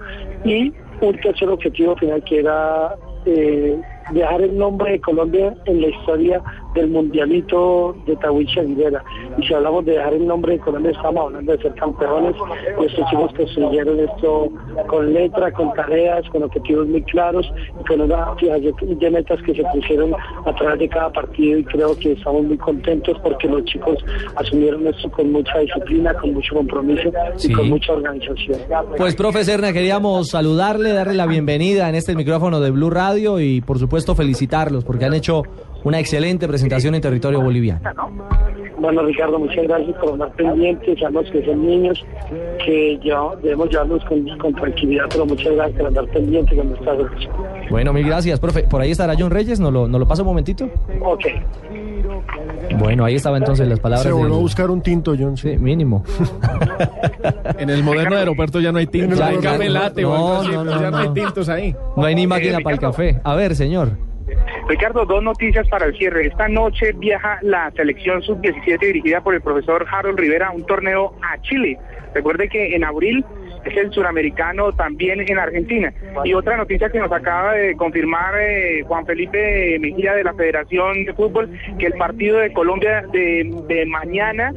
y un tercer objetivo final que era eh, dejar el nombre de Colombia en la historia del mundialito de Tawicha Rivera. Y si hablamos de dejar el nombre de Colombia, estamos hablando de ser campeones. Y estos chicos construyeron esto con letra, con tareas, con objetivos muy claros y con una fijación de metas que se pusieron a través de cada partido. Y creo que estamos muy contentos porque los chicos asumieron esto con mucha disciplina, con mucho compromiso Sí. y con mucha organización. Pues, profe Serna, queríamos saludarle, darle la bienvenida en este micrófono de Blue Radio y, por supuesto, felicitarlos porque han hecho una excelente presentación en territorio boliviano. Bueno, Ricardo, muchas gracias por andar pendientes. Sabemos que son niños que ya debemos llevarlos con, con tranquilidad, pero muchas gracias por andar pendientes con. Bueno, mil gracias, profe. ¿Por ahí estará John Reyes? ¿Nos lo, nos lo pasa un momentito? Ok. Bueno, ahí estaban entonces las palabras. Se volvió a buscar un tinto, John. Sí, mínimo. En el moderno aeropuerto ya no hay tintos, Ya, hay café no, no, así, no, no, ya no hay tintos ahí. No hay ni máquina Eh, para el café. A ver, señor. Ricardo, dos noticias para el cierre. Esta noche viaja la selección sub-17 dirigida por el profesor Harold Rivera a un torneo a Chile. Recuerde que en abril el suramericano también en Argentina. Y otra noticia que nos acaba de confirmar eh, Juan Felipe Mejía de la Federación de Fútbol, que el partido de Colombia de, de mañana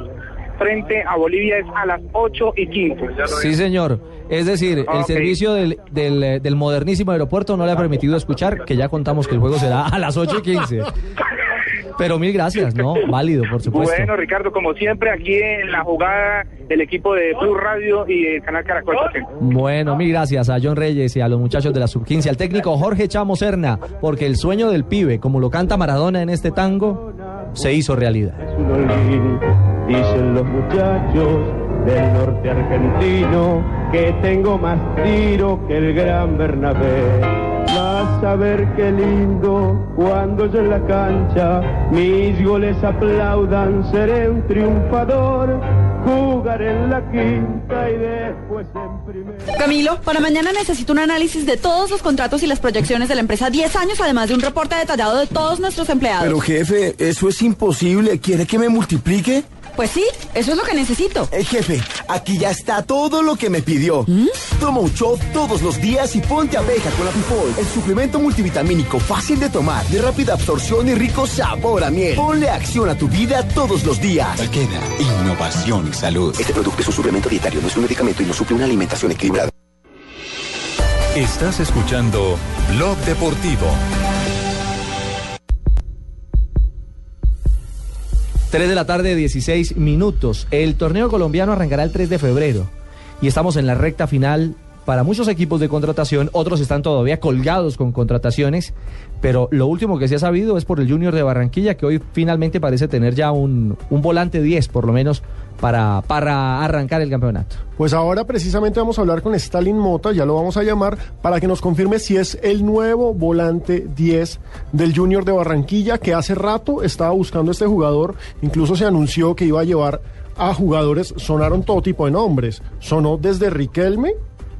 frente a Bolivia es a las 8 y 15. Sí, señor. Es decir, el servicio del, del, eh, del modernísimo aeropuerto no le ha permitido escuchar que ya contamos que el juego será a las 8 y 15. Pero mil gracias, ¿no? Válido, por supuesto. Bueno, Ricardo, como siempre, aquí en la jugada del equipo de Blue Radio y el canal Caracol. Bueno, mil gracias a John Reyes y a los muchachos de la sub-15, al técnico Jorge Chamo Serna, porque el sueño del pibe, como lo canta Maradona en este tango, se hizo realidad. dicen los muchachos del norte argentino que tengo más tiro que el gran Bernabé. A ver qué lindo cuando yo en la cancha mis goles aplaudan, seré un triunfador, jugaré en la quinta y después en primera. Camilo, para mañana necesito un análisis de todos los contratos y las proyecciones de la empresa 10 años, además de un reporte detallado de todos nuestros empleados. Pero jefe, eso es imposible. ¿Quiere que me multiplique? Pues sí, eso es lo que necesito. Eh, jefe, aquí ya está todo lo que me pidió. Toma un shot todos los días y ponte abeja con Apifol, el suplemento multivitamínico fácil de tomar, de rápida absorción y rico sabor a miel. Ponle acción a tu vida todos los días. Alqueda, innovación y salud. Este producto es un suplemento dietario, no es un medicamento y no suple una alimentación equilibrada. Estás escuchando Blog Deportivo. 3 de la tarde, 16 minutos. El torneo colombiano arrancará el 3 de febrero y estamos en la recta final para muchos equipos de contratación. Otros están todavía colgados con contrataciones, pero lo último que se ha sabido es por el Junior de Barranquilla, que hoy finalmente parece tener ya un, un volante 10, por lo menos, para, para arrancar el campeonato. Pues ahora precisamente vamos a hablar con Stalin Mota, ya lo vamos a llamar, para que nos confirme si es el nuevo volante 10 del Junior de Barranquilla, que hace rato estaba buscando este jugador, incluso se anunció que iba a llevar a jugadores, sonaron todo tipo de nombres, sonó desde Riquelme,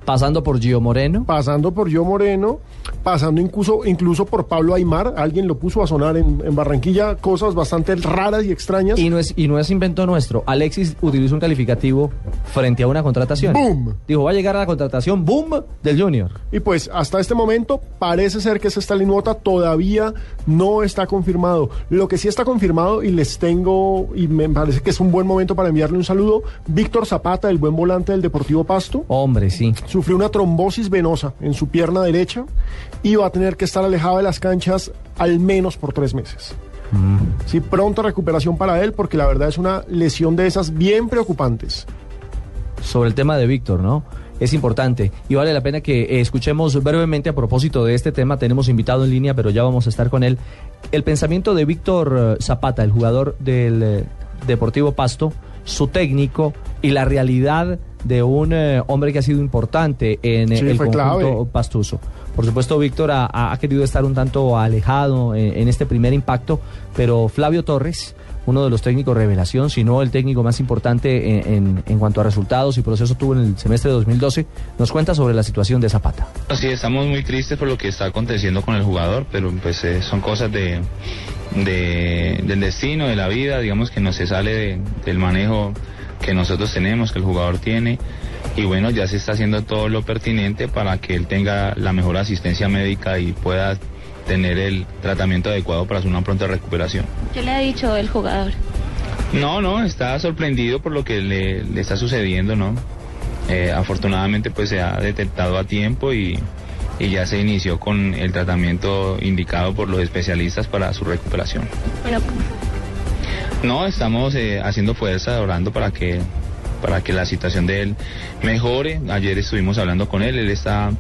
Pasando por Gio Moreno. Pasando por Gio Moreno, pasando incluso, incluso por Pablo Aymar, alguien lo puso a sonar en, en Barranquilla, cosas bastante raras y extrañas. Y no, es, y no es invento nuestro. Alexis utilizó un calificativo frente a una contratación. ¡Boom! Dijo, va a llegar a la contratación, boom, del Junior. Y pues hasta este momento parece ser que esa Stalin Mota todavía no está confirmado. Lo que sí está confirmado y les tengo, y me parece que es un buen momento para enviarle un saludo, Víctor Zapata, el buen volante del Deportivo Pasto. Hombre, sí. Sufrió una trombosis venosa en su pierna derecha y va a tener que estar alejado de las canchas al menos por tres meses. Sí, pronta recuperación para él porque la verdad es una lesión de esas bien preocupantes. sobre el tema de Víctor, ¿no? Es importante y vale la pena que eh, escuchemos brevemente a propósito de este tema. Tenemos invitado en línea, pero ya vamos a estar con él. El pensamiento de Víctor eh, Zapata, el jugador del, eh, Deportivo Pasto, su técnico y la realidad de un eh, hombre que ha sido importante en eh, Sí, el conjunto clave. pastuso. Por supuesto, Víctor ha, ha querido estar un tanto alejado en, en este primer impacto, pero Flavio Torres, uno de los técnicos revelación, si no el técnico más importante en, en- en cuanto a resultados y proceso tuvo en el semestre de 2012, nos cuenta sobre la situación de Zapata. Sí, estamos muy tristes por lo que está aconteciendo con el jugador, pero pues eh, son cosas de, de- del destino, de la vida, digamos que no se sale de- del manejo que nosotros tenemos, que el jugador tiene. Y bueno, ya se está haciendo todo lo pertinente para que él tenga la mejor asistencia médica y pueda tener el tratamiento adecuado para su una pronta recuperación. ¿Qué le ha dicho el jugador? No, no, está sorprendido por lo que le, le está sucediendo, ¿no? Eh, afortunadamente pues se ha detectado a tiempo y, y ya se inició con el tratamiento indicado por los especialistas para su recuperación. Bueno, No, estamos eh, haciendo fuerza, orando para que para que la situación de él mejore. Ayer estuvimos hablando con él, él está,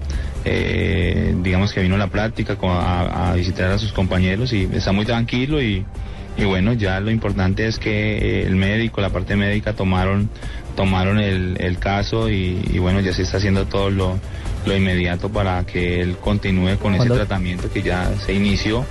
eh, digamos que vino a la práctica a, a visitar a sus compañeros y está muy tranquilo y, y bueno, ya lo importante es que eh, el médico, la parte médica tomaron tomaron el, el caso y, y bueno, ya se está haciendo todo lo, lo inmediato para que él continúe con ese tratamiento que ya se inició.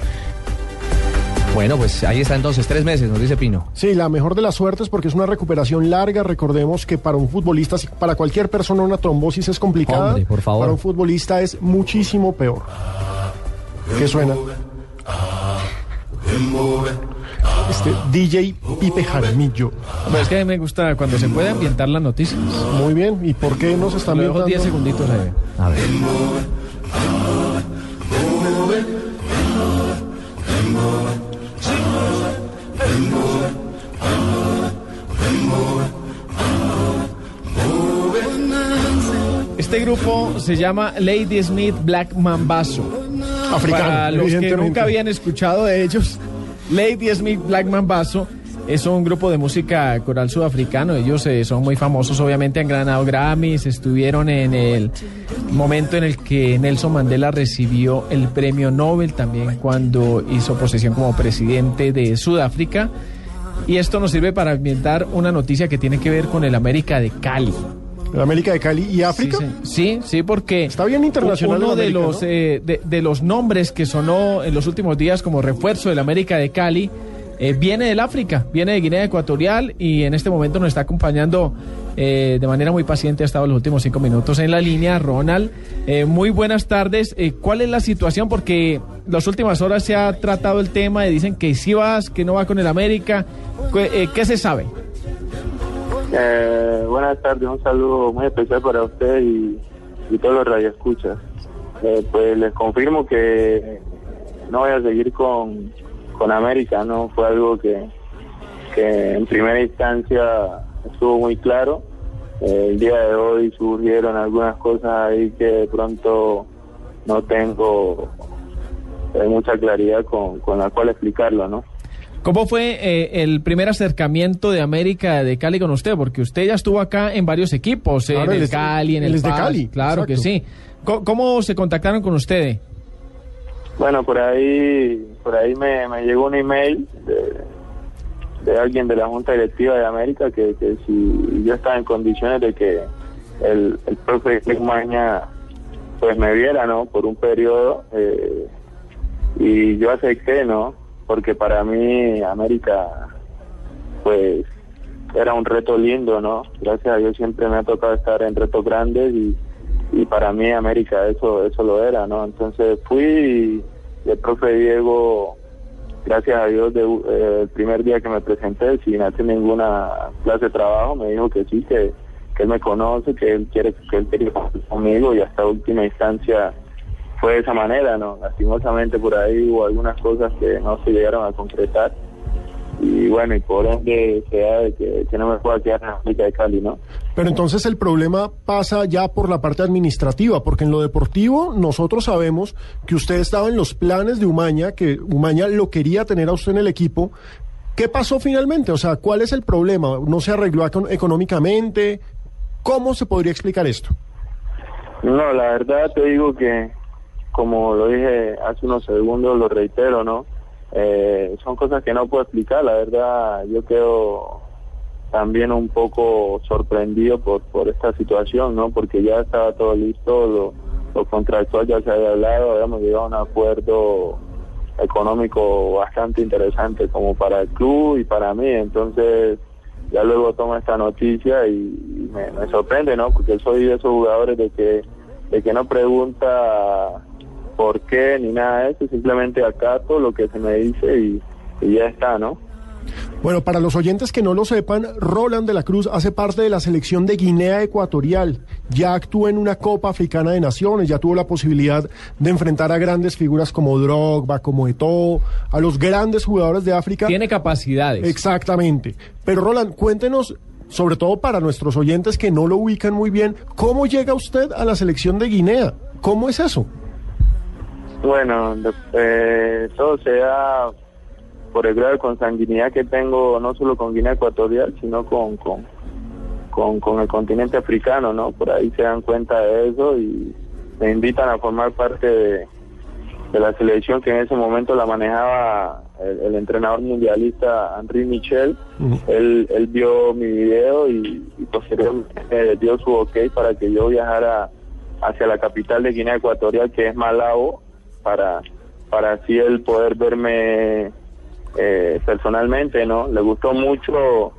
Bueno, pues ahí está entonces, tres meses, nos dice Pino. Sí, la mejor de las suertes porque es una recuperación larga. Recordemos que para un futbolista, para cualquier persona una trombosis es complicada. Hombre, por favor. Para un futbolista es muchísimo peor. ¿Qué suena? Este DJ Pipe Jaramillo. Pues es que a mí me gusta cuando se puede ambientar las noticias. Muy bien. ¿Y por qué nos está Lo dejo ambientando? 10 segunditos ahí. A ver. Este grupo se llama Lady Smith Black Mambazo. Africano, Para los que nunca habían escuchado de ellos, Lady Smith Black Mambazo es un grupo de música coral sudafricano. Ellos eh, son muy famosos, obviamente han ganado Grammys, estuvieron en el momento en el que Nelson Mandela recibió el premio Nobel, también cuando hizo posesión como presidente de Sudáfrica. Y esto nos sirve para ambientar una noticia que tiene que ver con el América de Cali. ¿El América de Cali y África? Sí, sí, porque está bien internacional uno de los ¿no? eh, de, de los nombres que sonó en los últimos días como refuerzo del América de Cali eh, viene del África, viene de Guinea Ecuatorial y en este momento nos está acompañando eh, de manera muy paciente, ha estado los últimos cinco minutos en la línea. Ronald, eh, muy buenas tardes. Eh, ¿Cuál es la situación? Porque las últimas horas se ha tratado el tema y dicen que sí vas, que no va con el América. ¿Qué, eh, qué se sabe? Eh, buenas tardes, un saludo muy especial para usted y, todos los radioescuchas. Eh, pues les confirmo que no voy a seguir con, con América, ¿no? Fue algo que, que en primera instancia estuvo muy claro. Eh, el día de hoy surgieron algunas cosas ahí que de pronto no tengo eh, mucha claridad con, con la cual explicarlo, ¿no? ¿Cómo fue eh, el primer acercamiento de América de Cali con usted? Porque usted ya estuvo acá en varios equipos, eh, Claro, en el Cali, en el es de Cali, Claro que sí. ¿Cómo, cómo se contactaron con usted? Bueno, por ahí, por ahí me, me llegó un email de, de alguien de la Junta Directiva de América que, que si yo estaba en condiciones de que el, el profe Maña pues me viera, ¿no? Por un periodo eh, y yo acepté, ¿no? Porque para mí América pues era un reto lindo, ¿no? Gracias a Dios siempre me ha tocado estar en retos grandes y, y para mí América eso eso lo era, ¿no? Entonces fui y el profe Diego, gracias a Dios, de, eh, el primer día que me presenté, sin hacer ninguna clase de trabajo, me dijo que sí, que, que él me conoce, que él quiere que él compartir conmigo y hasta última instancia fue de esa manera, ¿no? Lastimosamente por ahí hubo algunas cosas que no se llegaron a concretar y bueno, y por ende se da de que, que no me pueda quedar en la América de Cali, ¿no? Pero entonces el problema pasa ya por la parte administrativa, porque en lo deportivo nosotros sabemos que usted estaba en los planes de Umaña, que Umaña lo quería tener a usted en el equipo. ¿Qué pasó finalmente? O sea, ¿cuál es el problema? ¿No se arregló econ- económicamente? ¿Cómo se podría explicar esto? No, la verdad te digo que, como lo dije hace unos segundos, lo reitero, ¿no? eh, son cosas que no puedo explicar, la verdad yo quedo también un poco sorprendido por, por esta situación, ¿no? Porque ya estaba todo listo, lo, lo contractual ya se había hablado, habíamos llegado a un acuerdo económico bastante interesante como para el club y para mí, entonces ya luego tomo esta noticia y me, me sorprende, ¿no? Porque soy de esos jugadores de que, de que no pregunta por qué ni nada de eso, simplemente acato lo que se me dice y, y ya está, ¿no? Bueno, para los oyentes que no lo sepan, Roland de la Cruz hace parte de la selección de Guinea Ecuatorial. Ya actúa en una Copa Africana de Naciones, ya tuvo la posibilidad de enfrentar a grandes figuras como Drogba, como Eto'o, a los grandes jugadores de África. Tiene capacidades. Exactamente. Pero Roland, cuéntenos, sobre todo para nuestros oyentes que no lo ubican muy bien, ¿cómo llega usted a la selección de Guinea? ¿Cómo es eso? Bueno, eh, todo se da por el grado de consanguinidad que tengo no solo con Guinea Ecuatorial, sino con, con, con, con el continente africano, ¿no? Por ahí se dan cuenta de eso y me invitan a formar parte de, de la selección que en ese momento la manejaba el, el entrenador mundialista Henri Michel. Él, él vio mi video y, y posteriormente dio su ok para que yo viajara hacia la capital de Guinea Ecuatorial, que es Malabo, para, para así él poder verme eh, personalmente, ¿no? Le gustó mucho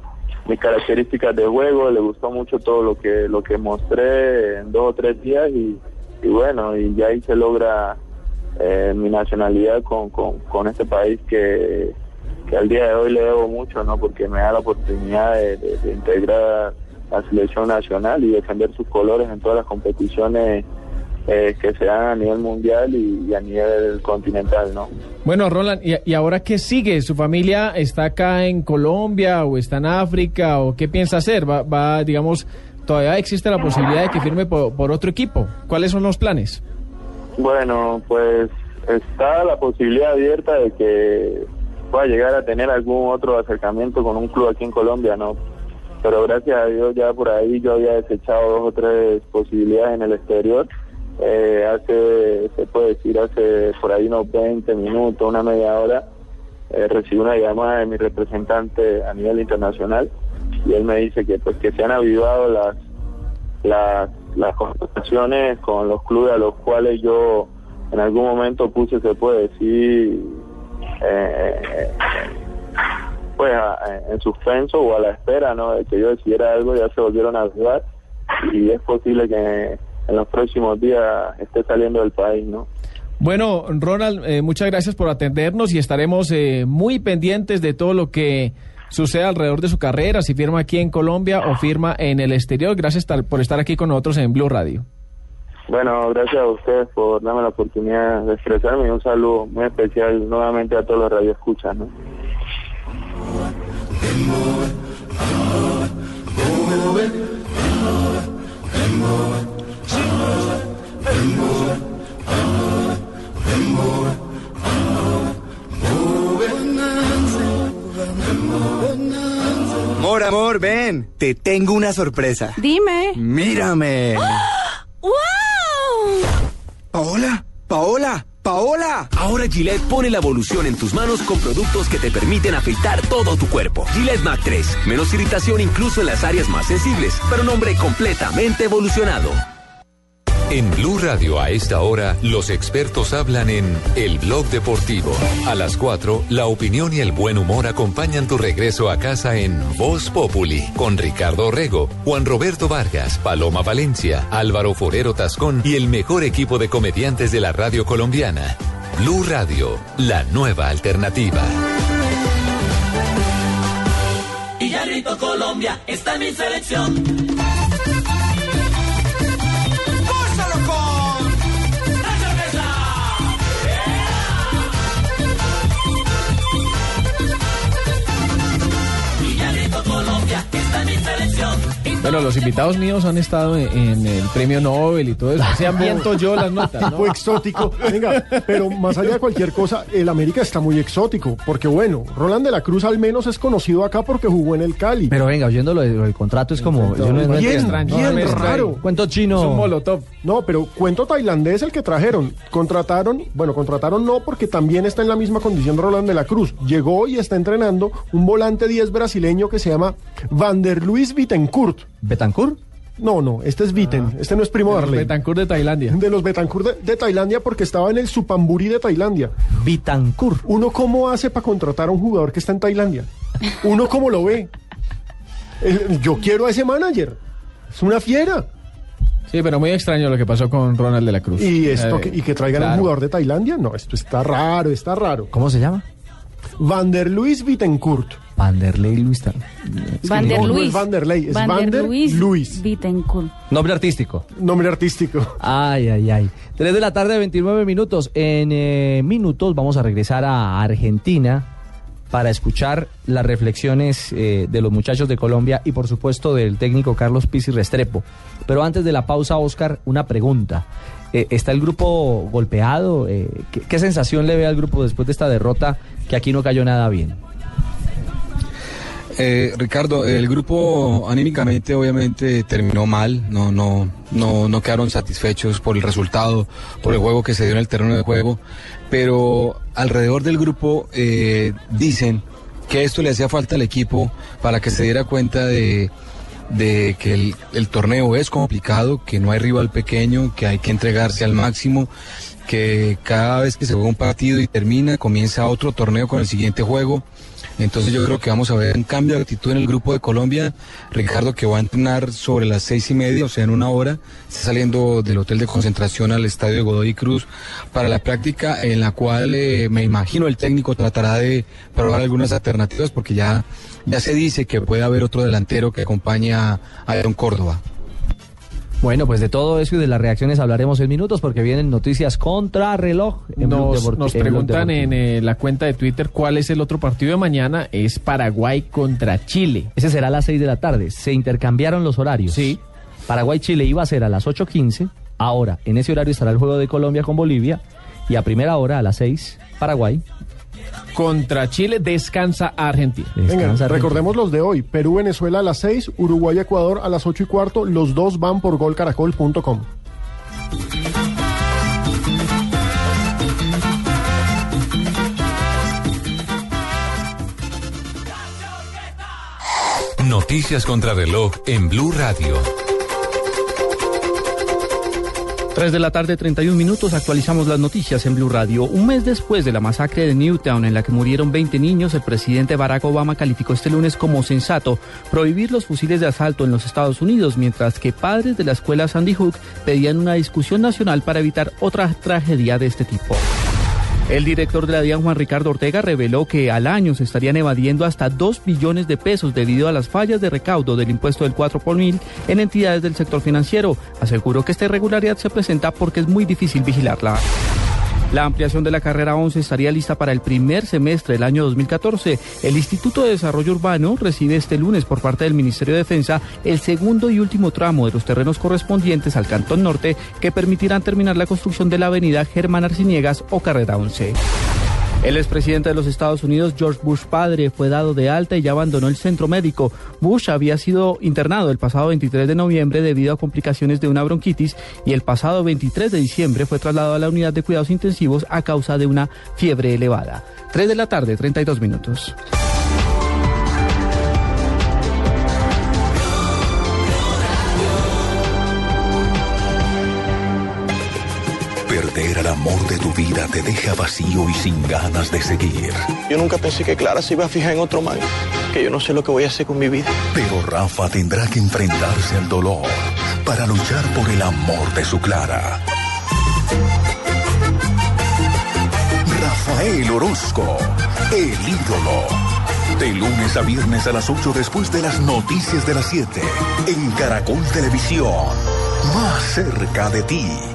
mis características de juego, le gustó mucho todo lo que lo que mostré en dos o tres días y, bueno, y ya ahí se logra eh, mi nacionalidad con, con, con este país que, que al día de hoy le debo mucho, ¿no? Porque me da la oportunidad de, de- integrar la selección nacional y defender sus colores en todas las competiciones eh, que se dan a nivel mundial y, y a nivel continental, ¿no? Bueno, Roland, ¿y, y ahora qué sigue? ¿Su familia está acá en Colombia o está en África o qué piensa hacer? ¿Va, va digamos, todavía existe la posibilidad de que firme por, por otro equipo? ¿Cuáles son los planes? Bueno, pues está la posibilidad abierta de que pueda llegar a tener algún otro acercamiento con un club aquí en Colombia, ¿no? Pero gracias a Dios ya por ahí yo había desechado dos o tres posibilidades en el exterior. Eh, hace, se puede decir, hace por ahí unos 20 minutos, una media hora, eh, recibí una llamada de mi representante a nivel internacional y él me dice que pues que se han avivado las las, las conversaciones con los clubes a los cuales yo en algún momento puse, se puede decir, eh, pues a- en suspenso o a la espera ¿no? de que yo decidiera algo, ya se volvieron a avivar y es posible que en los próximos días esté saliendo del país, ¿no? Bueno, Ronald, eh, muchas gracias por atendernos y estaremos eh, muy pendientes de todo lo que sucede alrededor de su carrera, si firma aquí en Colombia o firma en el exterior. Gracias tal- por estar aquí con nosotros en Blue Radio. Bueno, gracias a ustedes por darme la oportunidad de expresarme y un saludo muy especial nuevamente a todos los radioescuchas, ¿no? Amor, amor, ven. Te tengo una sorpresa. Dime. Mírame. ¡Wow! Paola, Paola, Paola. Ahora Gillette pone la evolución en tus manos con productos que te permiten afeitar todo tu cuerpo. Gillette Mac 3. Menos irritación incluso en las áreas más sensibles, pero un hombre completamente evolucionado. En Blue Radio a esta hora, los expertos hablan en El Blog Deportivo. A las 4, la opinión y el buen humor acompañan tu regreso a casa en Voz Populi, con Ricardo Rego, Juan Roberto Vargas, Paloma Valencia, Álvaro Forero Tascón y el mejor equipo de comediantes de la radio colombiana. Blue Radio, la nueva alternativa. Villarrito, Colombia, está en mi selección. Bueno, los invitados míos han estado en, en el premio Nobel y todo eso. Se ambiento yo las notas. ¿no? Tipo exótico. Venga, pero más allá de cualquier cosa, el América está muy exótico. Porque bueno, Roland de la Cruz al menos es conocido acá porque jugó en el Cali. Pero venga, oyendo lo del contrato es como... yo no- no bien, bien no, raro. Cuento chino. Es un molotov. No, pero cuento tailandés el que trajeron. Contrataron, bueno, contrataron no porque también está en la misma condición Roland de la Cruz. Llegó y está entrenando un volante 10 brasileño que se llama Vander Luis Bittencourt. ¿Betancourt? No, no, este es Vitten, este no es primo de Arley. Betancourt de Tailandia. De los Betancourt de, de Tailandia porque estaba en el Supamburi de Tailandia. Betancourt. ¿Uno cómo hace para contratar a un jugador que está en Tailandia? ¿Uno cómo lo ve? Eh, Yo quiero a ese manager. Es una fiera. Sí, pero muy extraño lo que pasó con Ronald de la Cruz. Y esto Eh, que, y que traigan a un claro. jugador de Tailandia, no, esto está raro, está raro. ¿Cómo se llama? Vander Luis Bittencourt. Vanderlei Luis. Van der No, no es Luis. Vanderlei, es Van der Vander Luis. Luis. Bittencourt. Nombre artístico. Nombre artístico. Ay, ay, ay. 3 de la tarde, 29 minutos. En eh, minutos vamos a regresar a Argentina para escuchar las reflexiones eh, de los muchachos de Colombia y por supuesto del técnico Carlos Pizzi Restrepo. Pero antes de la pausa, Oscar, una pregunta. Eh, ¿Está el grupo golpeado? Eh, ¿qué, qué sensación le ve al grupo después de esta derrota que aquí no cayó nada bien? Eh, Ricardo, el grupo anímicamente obviamente terminó mal, no, no, no, no quedaron satisfechos por el resultado, por el juego que se dio en el terreno de juego, pero alrededor del grupo eh, dicen que esto le hacía falta al equipo para que se diera cuenta de, que el torneo es complicado, que no hay rival pequeño, que hay que entregarse al máximo, que cada vez que se juega un partido y termina, comienza otro torneo con el siguiente juego. Entonces yo creo que vamos a ver un cambio de actitud en el grupo de Colombia. Ricardo que va a entrenar sobre las seis y media, o sea, en una hora, está saliendo del hotel de concentración al estadio de Godoy Cruz para la práctica en la cual eh, me imagino el técnico tratará de probar algunas alternativas porque ya, ya se dice que puede haber otro delantero que acompañe a, a Don Córdoba. Bueno, pues de todo eso y de las reacciones hablaremos en minutos porque vienen noticias contra reloj. en Nos, preguntan en eh, la cuenta de Twitter cuál es el otro partido de mañana. Es Paraguay contra Chile. Ese será a las 6 de la tarde. Se intercambiaron los horarios. Sí. Paraguay-Chile iba a ser a las 8.15. Ahora, en ese horario estará el juego de Colombia con Bolivia. Y a primera hora, a las 6, Paraguay. Contra Chile descansa Argentina. Venga, Descansa Argentina. recordemos los de hoy. Perú-Venezuela a las 6, Uruguay-Ecuador a las 8 y cuarto. Los dos van por golcaracol.com. Noticias contra reloj en Blue Radio. 3 de la tarde, 31 minutos, actualizamos las noticias en Blue Radio. Un mes después de la masacre de Newtown en la que murieron 20 niños, el presidente Barack Obama calificó este lunes como sensato prohibir los fusiles de asalto en los Estados Unidos, mientras que padres de la escuela Sandy Hook pedían una discusión nacional para evitar otra tragedia de este tipo. El director de la DIAN, Juan Ricardo Ortega, reveló que al año se estarían evadiendo hasta 2 billones de pesos debido a las fallas de recaudo del impuesto del 4 por mil en entidades del sector financiero. Aseguró que esta irregularidad se presenta porque es muy difícil vigilarla. La ampliación de la carrera 11 estaría lista para el primer semestre del año 2014. El Instituto de Desarrollo Urbano recibe este lunes por parte del Ministerio de Defensa el segundo y último tramo de los terrenos correspondientes al Cantón Norte que permitirán terminar la construcción de la avenida Germán Arciniegas o carrera 11. El expresidente de los Estados Unidos, George Bush padre, fue dado de alta y ya abandonó el centro médico. Bush había sido internado el pasado 23 de noviembre debido a complicaciones de una bronquitis y el pasado 23 de diciembre fue trasladado a la unidad de cuidados intensivos a causa de una fiebre elevada. 3 de la tarde, 32 minutos. Perder al amor de tu vida te deja vacío y sin ganas de seguir. Yo nunca pensé que Clara se iba a fijar en otro man, que yo no sé lo que voy a hacer con mi vida. Pero Rafa tendrá que enfrentarse al dolor para luchar por el amor de su Clara. Rafael Orozco, el ídolo. De lunes a viernes a las 8 después de las noticias de las 7. En Caracol Televisión. Más cerca de ti.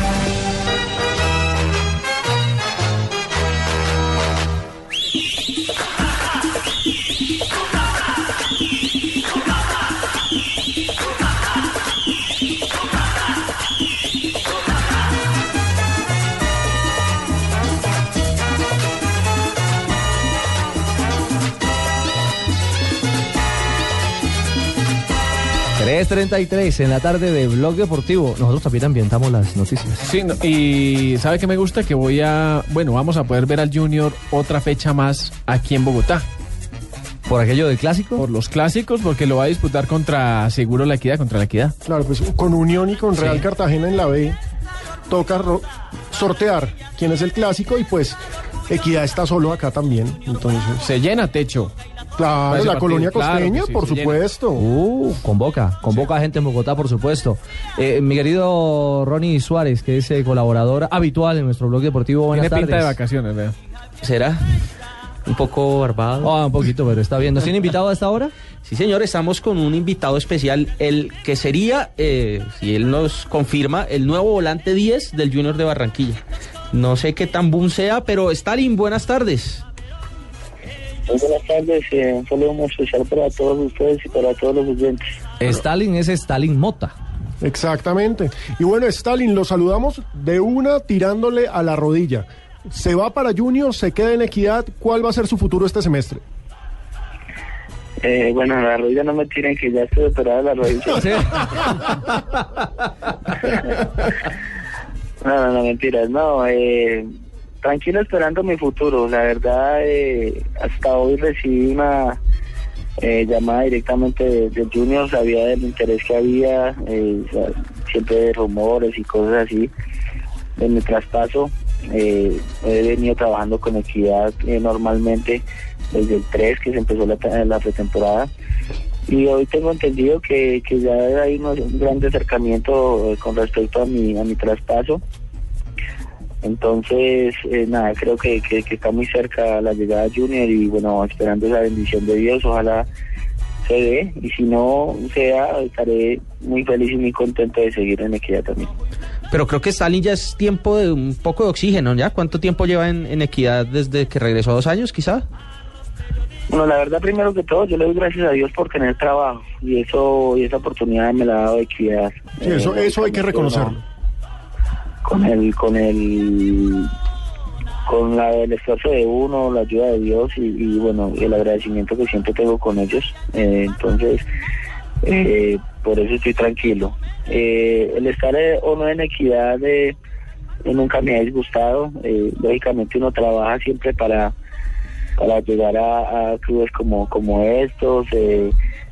3.33 en la tarde de Blog Deportivo. Nosotros también ambientamos las noticias. Sí, no, y ¿sabe qué me gusta? Que voy a, bueno, vamos a poder ver al Junior otra fecha más aquí en Bogotá. ¿Por aquello del clásico? Por los clásicos, porque lo va a disputar contra Seguro La Equidad, contra La Equidad. Claro, pues con Unión y con Real Sí. Cartagena en la B, toca sortear quién es el clásico y pues Equidad está solo acá también. Entonces. Se llena techo. Claro, la colonia claro costeña, sí, por supuesto. Uh, convoca, convoca gente en Bogotá, por supuesto. Eh, mi querido Ronnie Suárez, que es eh, colaborador habitual en nuestro blog deportivo. Buenas Tiene pinta de tardes. vacaciones, vea. ¿Será? Un poco barbado. Ah, un poquito, pero está bien. ¿Nos tiene invitado a esta hora? Sí, señor, estamos con un invitado especial, el que sería, eh, si él nos confirma, el nuevo volante 10 del Junior de Barranquilla. No sé qué tan boom sea, pero Stalin, buenas tardes. Muy buenas tardes, eh, un saludo muy especial para todos ustedes y para todos los oyentes. Stalin es Stalin Mota. Exactamente. Y bueno, Stalin, lo saludamos de una tirándole a la rodilla. Se va para Junior, se queda en Equidad. ¿Cuál va a ser su futuro este semestre? Eh, bueno, la rodilla no me tiren que ya estoy operada de la rodilla. no, no, no, mentiras. No, eh, tranquilo esperando mi futuro. La verdad, eh, hasta hoy recibí una eh, llamada directamente de, de Junior, sabía del interés que había, eh, siempre de rumores y cosas así de mi traspaso. He venido trabajando con Equidad normalmente desde el 3 que se empezó la, la pretemporada y hoy tengo entendido que, que ya hay un gran acercamiento con respecto a mi, a mi traspaso. Entonces, eh, nada, creo que, que, que está muy cerca la llegada de Junior y bueno, esperando esa bendición de Dios, ojalá se dé y si no sea, estaré muy feliz y muy contento de seguir en Equidad también. Pero creo que Stalin ya es tiempo de un poco de oxígeno, ¿ya? ¿Cuánto tiempo lleva en, en Equidad desde que regresó? ¿Dos años, quizá? Bueno, la verdad, primero que todo, yo le doy gracias a Dios por tener trabajo y eso y esa oportunidad me la ha dado Equidad. Sí, eso, Eh, eso hay que reconocerlo. Con el con el con la, el esfuerzo de uno, la ayuda de Dios y, y, bueno, el agradecimiento que siempre tengo con ellos. Eh, entonces, eh, por eso estoy tranquilo. Eh, el estar eh, o no en equidad eh, nunca me ha disgustado. Lógicamente uno trabaja siempre para para llegar a, a clubes como como estos. eh,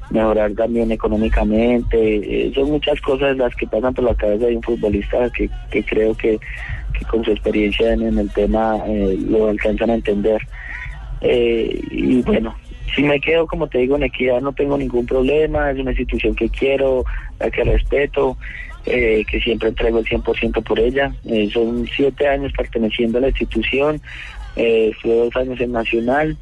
mejorar también económicamente. eh, son muchas cosas las que pasan por la cabeza de un futbolista que, que creo que, que con su experiencia en, el tema eh, lo alcanzan a entender. Eh, y bueno, si me quedo, como te digo, en Equidad no tengo ningún problema, es una institución que quiero, la que respeto, eh, que siempre entrego el 100% por ella. Son siete años perteneciendo a la institución, eh, estuve dos años en Nacional,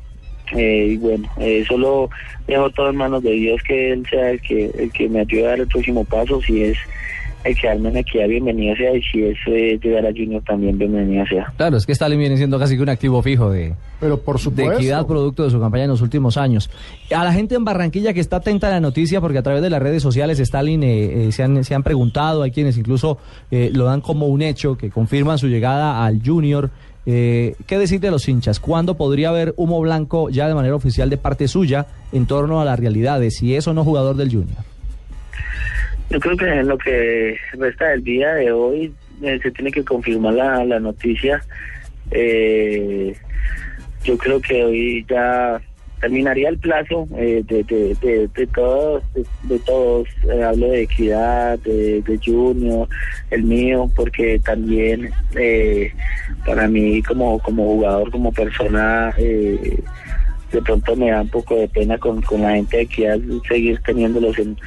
eh, y bueno, eh, solo dejo todo en manos de Dios que Él sea el que, el que me ayude a dar el próximo paso, si es el quedarme en Equidad, bienvenida sea, y si es eh, llegar a Junior también, bienvenida sea. Claro, es que Stalin viene siendo casi que un activo fijo de, Pero por de supuesto. equidad producto de su campaña en los últimos años. A la gente en Barranquilla que está atenta a la noticia, porque a través de las redes sociales Stalin eh, eh, se, han, se han preguntado, hay quienes incluso eh, lo dan como un hecho, que confirman su llegada al Junior. Eh, ¿Qué decir de los hinchas? ¿Cuándo podría haber humo blanco ya de manera oficial de parte suya en torno a la realidad de si es o no jugador del Junior? Yo creo que en lo que resta del día de hoy eh, se tiene que confirmar la, la noticia. Eh, yo creo que hoy ya terminaría el plazo eh, de, de, de, de todos, de, todos. Eh, hablo de equidad, de, de Junior, el mío, porque también eh, para mí como, como jugador, como persona, eh, de pronto me da un poco de pena con, con la gente de equidad seguir teniéndolos en,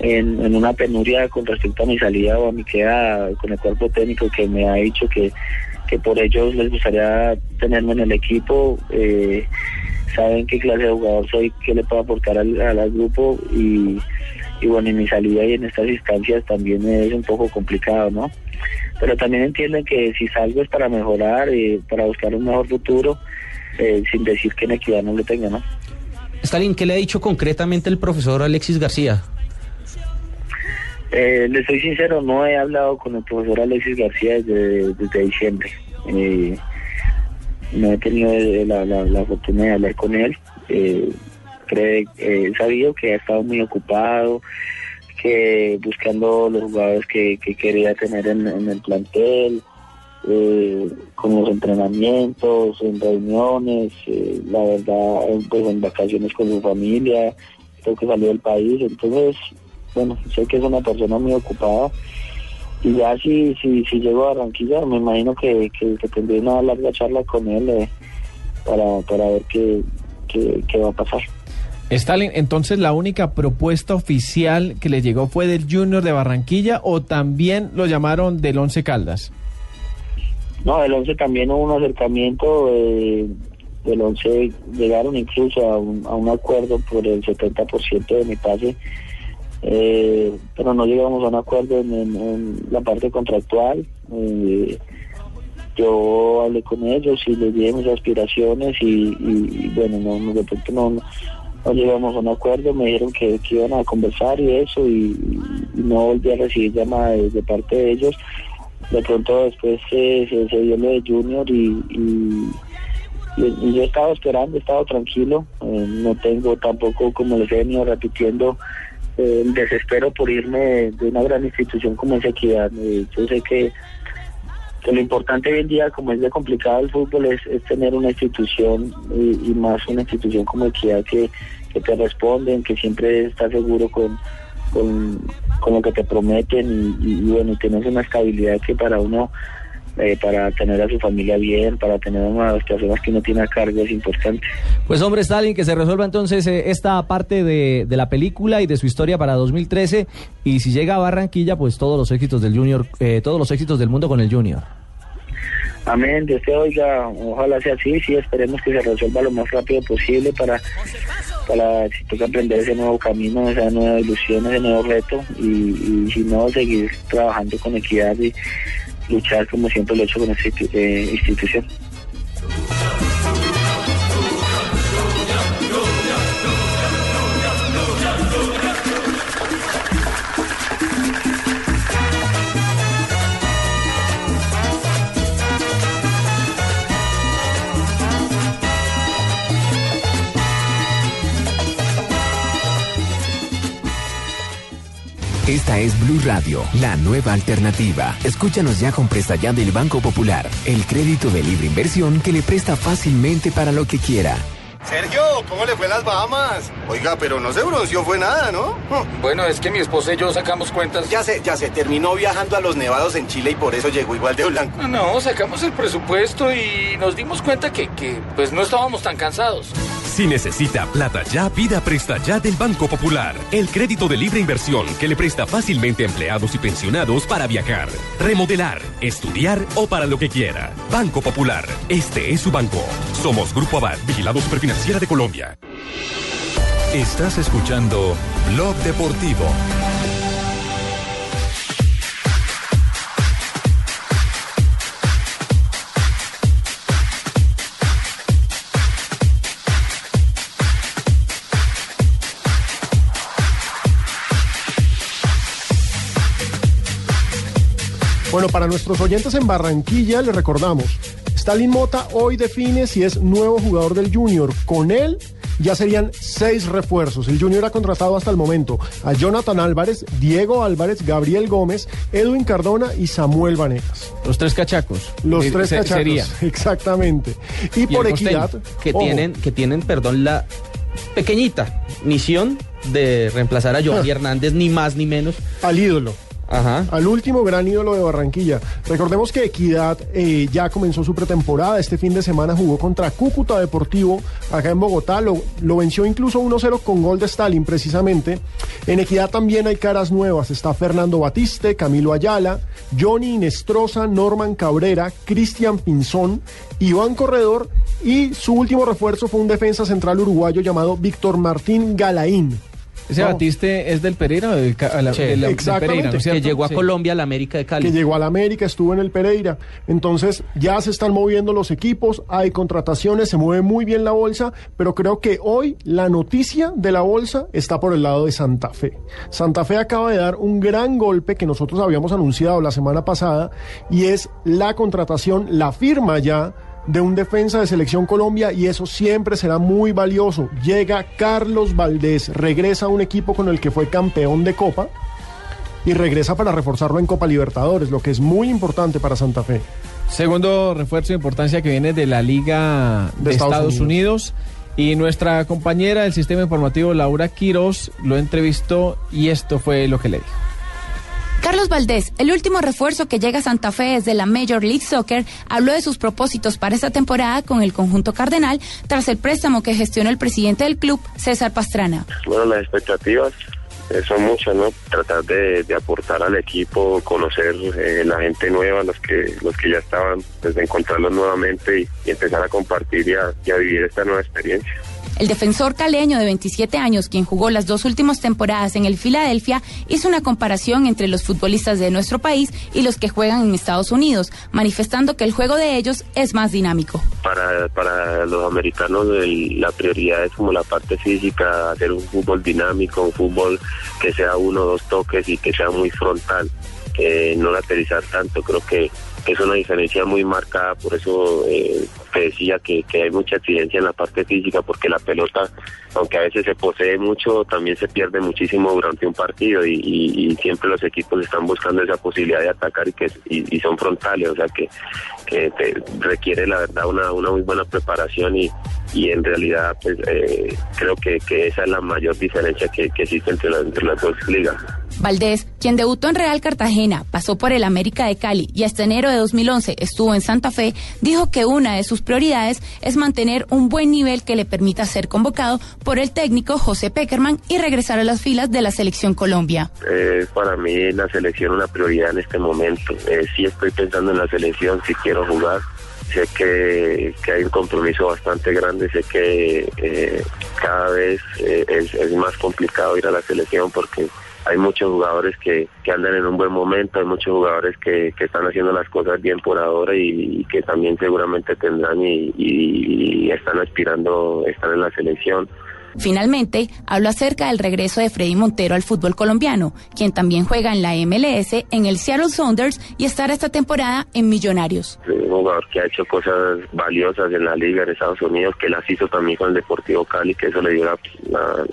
en, en una penuria con respecto a mi salida o a mi queda con el cuerpo técnico que me ha dicho que, que por ellos les gustaría tenerme en el equipo. Eh, saben qué clase de jugador soy, qué le puedo aportar al, al- grupo y, y bueno, en mi salida y en estas instancias también es un poco complicado, ¿no? Pero también entienden que si salgo es para mejorar, eh, para buscar un mejor futuro, eh, sin decir que en equidad no lo tenga, ¿no? Stalin, ¿qué le ha dicho concretamente el profesor Alexis García? Eh, le soy sincero, no he hablado con el profesor Alexis García desde, diciembre. Eh, no he tenido la, la, la oportunidad de hablar con él. Eh, eh, he sabido que ha estado muy ocupado, que buscando los jugadores que, que quería tener en, el plantel, eh, con los entrenamientos, en reuniones, la verdad, pues en vacaciones con su familia, creo que salió del país, entonces, bueno, sé que es una persona muy ocupada y ya si, si, si llego a Barranquilla, me imagino que, que, que tendré una larga charla con él eh, para, para ver qué, qué, qué va a pasar. Stalin, entonces la única propuesta oficial que le llegó fue del Junior de Barranquilla o también lo llamaron del Once Caldas. No, del 11 también hubo un acercamiento, eh, del 11 llegaron incluso a un, a un acuerdo por el 70% de mi pase, eh, pero no llegamos a un acuerdo en, la parte contractual. eh, yo hablé con ellos y les dije mis aspiraciones y, y- bueno, no, de pronto no, no, llegamos a un acuerdo, me dijeron que, iban a conversar y eso y, no volví a recibir llamadas de, parte de ellos. De pronto después eh, se, se dio lo de Junior y, yo he estado esperando, he estado tranquilo, eh, no tengo tampoco, como les he venido repitiendo, el desespero por irme de, una gran institución como es Equidad. Eh, yo sé que, que lo importante hoy en día, como es de complicado el fútbol, es, es tener una institución y, más una institución como Equidad que, que te responden, que siempre está seguro con, con, con lo que te prometen y, y, y bueno, tienes una estabilidad que para uno, eh, para tener a su familia bien, para tener a las personas que uno tiene a cargo es importante. Pues hombre, Stalin, que se resuelva entonces eh, esta parte de, de la película y de su historia para 2013. Y si llega a Barranquilla, pues todos los éxitos del Junior, eh, todos los éxitos del mundo con el Junior. Amén, Dios te oiga, ojalá sea así, sí, esperemos que se resuelva lo más rápido posible para, para si toca emprender ese nuevo camino, esa nueva ilusión, ese nuevo reto y, y si no, seguir trabajando con equidad y luchar como siempre lo he hecho con esta eh, institución. Esta es Blue Radio, la nueva alternativa. Escúchanos ya con presta ya del Banco Popular, el crédito de libre inversión que le presta fácilmente para lo que quiera. Sergio, ¿cómo le fue las Bahamas? Oiga, pero no se bronceó, fue nada, ¿no? Bueno, es que mi esposa y yo sacamos cuentas. Ya sé, ya se terminó viajando a los nevados en Chile y por eso llegó igual de blanco. No, no, sacamos el presupuesto y nos dimos cuenta que, que pues no estábamos tan cansados. Si necesita plata ya, pida Presta Ya del Banco Popular. El crédito de libre inversión que le presta fácilmente a empleados y pensionados para viajar, remodelar, estudiar o para lo que quiera. Banco Popular. Este es su banco. Somos Grupo Abad, Vigilado Superfinanciera de Colombia. Estás escuchando Blog Deportivo. Bueno, para nuestros oyentes en Barranquilla, les recordamos, Stalin Mota hoy define si es nuevo jugador del Junior. Con él ya serían seis refuerzos. El Junior ha contratado hasta el momento a Jonathan Álvarez, Diego Álvarez, Gabriel Gómez, Edwin Cardona y Samuel Vanegas. Los tres cachacos. Los tres cachacos. sería. Exactamente. Y, por costeño, equidad. que ojo, tienen, que tienen, perdón, la pequeñita misión de reemplazar a Giovanni Hernández, ni más ni menos. Al ídolo. Al último gran ídolo de Barranquilla. Recordemos que Equidad eh, ya comenzó su pretemporada. Este fin de semana jugó contra Cúcuta Deportivo acá en Bogotá. Lo, lo venció incluso 1-0 con gol de Stalin, precisamente. En Equidad también hay caras nuevas. Está Fernando Batiste, Camilo Ayala, Johnny Inestrosa, Norman Cabrera, Cristian Pinzón, Iván Corredor y su último refuerzo fue un defensa central uruguayo llamado Víctor Martín Galaín. ¿Ese No. Batiste es del Pereira o del, ca- a la- Sí, de la- del exactamente. Pereira, ¿no es que llegó a Sí. Colombia, a la América de Cali. que llegó al América, estuvo en el Pereira. Entonces ya se están moviendo los equipos, hay contrataciones, se mueve muy bien la bolsa, pero creo que hoy la noticia de la bolsa está por el lado de Santa Fe. Santa Fe acaba de dar un gran golpe que nosotros habíamos anunciado la semana pasada y es la contratación, la firma ya de un defensa de selección Colombia y eso siempre será muy valioso. Llega Carlos Valdés, regresa a un equipo con el que fue campeón de Copa y regresa para reforzarlo en Copa Libertadores, lo que es muy importante para Santa Fe. Segundo refuerzo de importancia que viene de la Liga de, De Estados Estados, Unidos. Y nuestra compañera del sistema informativo, Laura Quiroz, lo entrevistó y esto fue lo que le dijo. Carlos Valdés, el último refuerzo que llega a Santa Fe desde la Major League Soccer, habló de sus propósitos para esta temporada con el conjunto cardenal tras el préstamo que gestionó el presidente del club, César Pastrana. Bueno, las expectativas eh, son muchas, ¿no? Tratar de, aportar al equipo, conocer eh, la gente nueva, los que los que ya estaban, pues encontrarlos nuevamente y, y empezar a compartir y a, y a vivir esta nueva experiencia. El defensor caleño de 27 años, quien jugó las dos últimas temporadas en el Filadelfia, hizo una comparación entre los futbolistas de nuestro país y los que juegan en Estados Unidos, manifestando que el juego de ellos es más dinámico. Para, para los americanos el- la prioridad es como la parte física, hacer un fútbol dinámico, un fútbol que sea uno o dos toques y que sea muy frontal, que no lateralizar tanto. Creo que es una diferencia muy marcada, por eso eh, te decía que, que hay mucha exigencia en la parte física, porque la pelota, aunque a veces se posee mucho, también se pierde muchísimo durante un partido y, siempre los equipos están buscando esa posibilidad de atacar y que y, y son frontales, o sea que, que requiere la verdad una, una muy buena preparación y, y en realidad pues eh, creo que, que esa es la mayor diferencia que, que existe entre, las- entre las dos ligas. Valdés, quien debutó en Real Cartagena, pasó por el América de Cali y hasta enero de 2011 estuvo en Santa Fe, dijo que una de sus prioridades es mantener un buen nivel que le permita ser convocado por el técnico José Peckerman y regresar a las filas de la selección Colombia. Es para mí la selección una prioridad en este momento. Eh, sí estoy pensando en la selección, si quiero jugar. Sé que, que hay un compromiso bastante grande, sé que eh, cada vez eh, es, es más complicado ir a la selección porque hay muchos jugadores que, que andan en un buen momento, hay muchos jugadores que, que están haciendo las cosas bien por ahora y, que también seguramente tendrán y, y- y están aspirando a estar en la selección. Finalmente, habló acerca del regreso de Freddy Montero al fútbol colombiano, quien también juega en la MLS, en el Seattle Sounders y estará esta temporada en Millonarios. un jugador que ha hecho cosas valiosas en la liga en Estados Unidos, que las hizo también con el Deportivo Cali, que eso le dio la,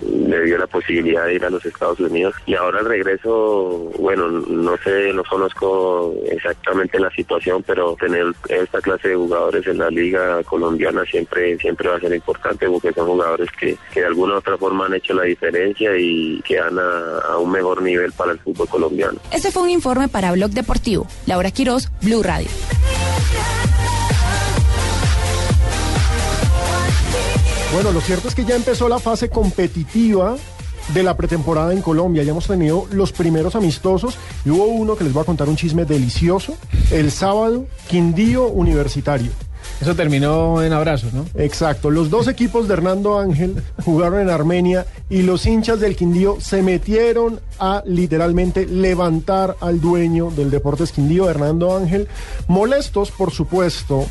le dio la posibilidad de ir a los Estados Unidos. Y ahora el regreso, bueno, no sé, no conozco exactamente la situación, pero tener esta clase de jugadores en la liga colombiana siempre siempre va a ser importante porque son jugadores que de alguna u otra forma han hecho la diferencia y que dan a, a un mejor nivel para el fútbol colombiano. Este fue un informe para Blog Deportivo. Laura Quiroz, Blue Radio. Bueno, lo cierto es que ya empezó la fase competitiva de la pretemporada en Colombia. Ya hemos tenido los primeros amistosos y hubo uno que les voy a contar un chisme delicioso. El sábado, Quindío Universitario. Eso terminó en abrazos, ¿no? Exacto. Los dos equipos de Hernando Ángel jugaron en Armenia y los hinchas del Quindío se metieron a literalmente levantar al dueño del Deportes Quindío, Hernando Ángel, molestos, por supuesto,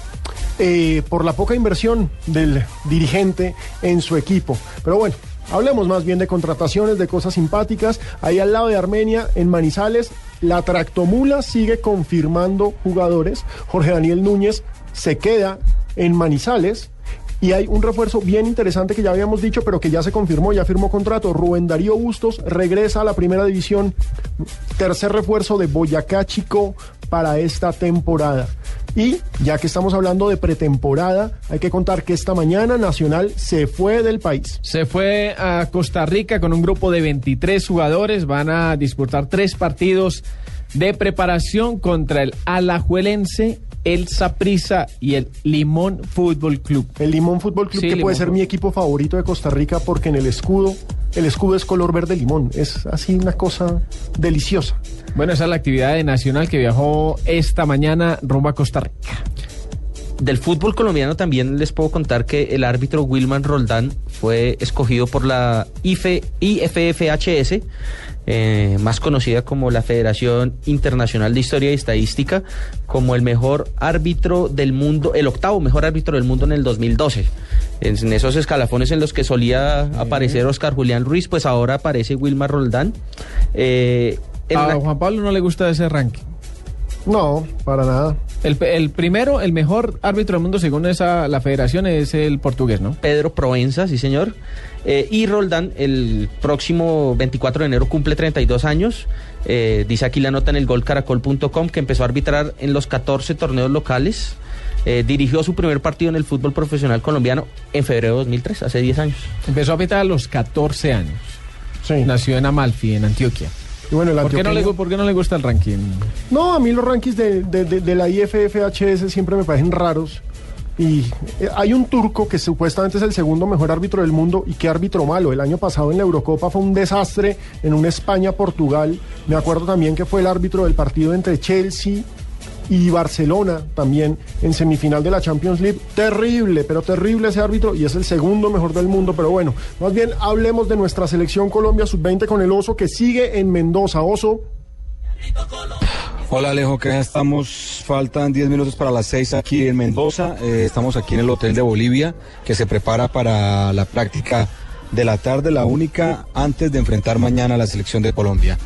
eh, por la poca inversión del dirigente en su equipo. Pero bueno. Hablemos más bien de contrataciones, de cosas simpáticas. Ahí al lado de Armenia, en Manizales, la Tractomula sigue confirmando jugadores. Jorge Daniel Núñez se queda en Manizales. Y hay un refuerzo bien interesante que ya habíamos dicho, pero que ya se confirmó, ya firmó contrato. Rubén Darío Bustos regresa a la primera división. Tercer refuerzo de Boyacá Chico para esta temporada. Y ya que estamos hablando de pretemporada, hay que contar que esta mañana Nacional se fue del país. Se fue a Costa Rica con un grupo de 23 jugadores. Van a disputar tres partidos de preparación contra el Alajuelense, el Saprissa y el Limón Fútbol Club. El Limón Fútbol Club, Sí, que Limón puede ser Fútbol. mi equipo favorito de Costa Rica porque en el escudo, el escudo es color verde limón. Es así una cosa deliciosa. Bueno, esa es la actividad de Nacional que viajó esta mañana rumbo a Costa Rica. Del fútbol colombiano también les puedo contar que el árbitro Wilman Roldán fue escogido por la IFE, IFFHS, eh, más conocida como la Federación Internacional de Historia y Estadística, como el mejor árbitro del mundo, el octavo mejor árbitro del mundo en el 2012. En, en esos escalafones en los que solía aparecer Oscar Julián Ruiz, pues ahora aparece Wilmar Roldán. Eh, A la- Juan Pablo no le gusta ese ranking. No, para nada. El, el primero, el mejor árbitro del mundo según esa la federación es el portugués, ¿no? Pedro Proenza, sí señor. Eh, y Roldán, el próximo 24 de enero cumple 32 años. Eh, dice aquí la nota en el golcaracol.com que empezó a arbitrar en los 14 torneos locales. Eh, dirigió su primer partido en el fútbol profesional colombiano en febrero de 2003, hace 10 años. Empezó a pitar a los 14 años. Nació en Amalfi, en Antioquia. Y bueno, el ¿Por, qué no le, antioqueño- gu- por qué no le gusta el ranking? No, a mí los rankings de, de- de- de la IFFHS siempre me parecen raros. Y eh, hay un turco que supuestamente es el segundo mejor árbitro del mundo y qué árbitro malo. El año pasado en la Eurocopa fue un desastre en un España-Portugal. Me acuerdo también que fue el árbitro del partido entre Chelsea y Barcelona también en semifinal de la Champions League. Terrible, pero terrible ese árbitro y es el segundo mejor del mundo. Pero bueno, más bien hablemos de nuestra selección Colombia sub-20 con el Oso que sigue en Mendoza. Oso. Hola Alejo, que ya estamos, faltan 10 minutos para las 6 aquí en Mendoza, Eh, estamos aquí en el Hotel de Bolivia, que se prepara para la práctica de la tarde, la única antes de enfrentar mañana a la selección de Colombia.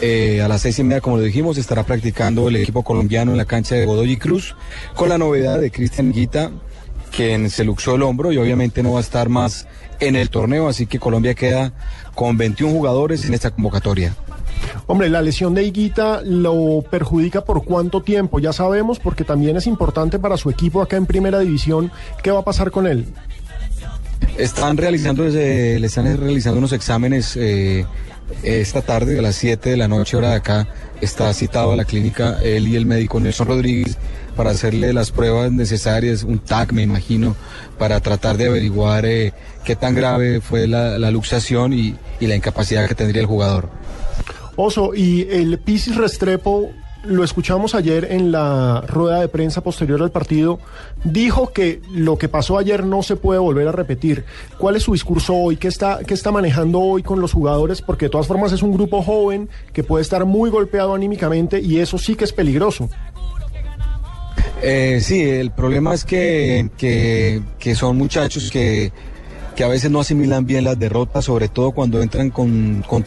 Eh, a las seis y media, como lo dijimos, estará practicando el equipo colombiano en la cancha de Godoy Cruz, con la novedad de Cristian Guita, quien se luxó el hombro y obviamente no va a estar más en el torneo, así que Colombia queda con 21 jugadores en esta convocatoria. Hombre, la lesión de Higuita lo perjudica por cuánto tiempo, ya sabemos, porque también es importante para su equipo acá en Primera División. ¿Qué va a pasar con él? Están realizando, le están realizando unos exámenes eh, esta tarde a las 7 de la noche, hora de acá. Está citado a la clínica él y el médico Nelson Rodríguez para hacerle las pruebas necesarias, un TAC me imagino, para tratar de averiguar eh, qué tan grave fue la, luxación y la incapacidad que tendría el jugador. Oso, y el Pisis Restrepo, lo escuchamos ayer en la rueda de prensa posterior al partido, dijo que lo que pasó ayer no se puede volver a repetir. ¿Cuál es su discurso hoy? ¿Qué está, qué está manejando hoy con los jugadores? Porque de todas formas es un grupo joven que puede estar muy golpeado anímicamente y eso sí que es peligroso. Eh, sí, el problema es que, que, que son muchachos que, que a veces no asimilan bien las derrotas, sobre todo cuando entran con, con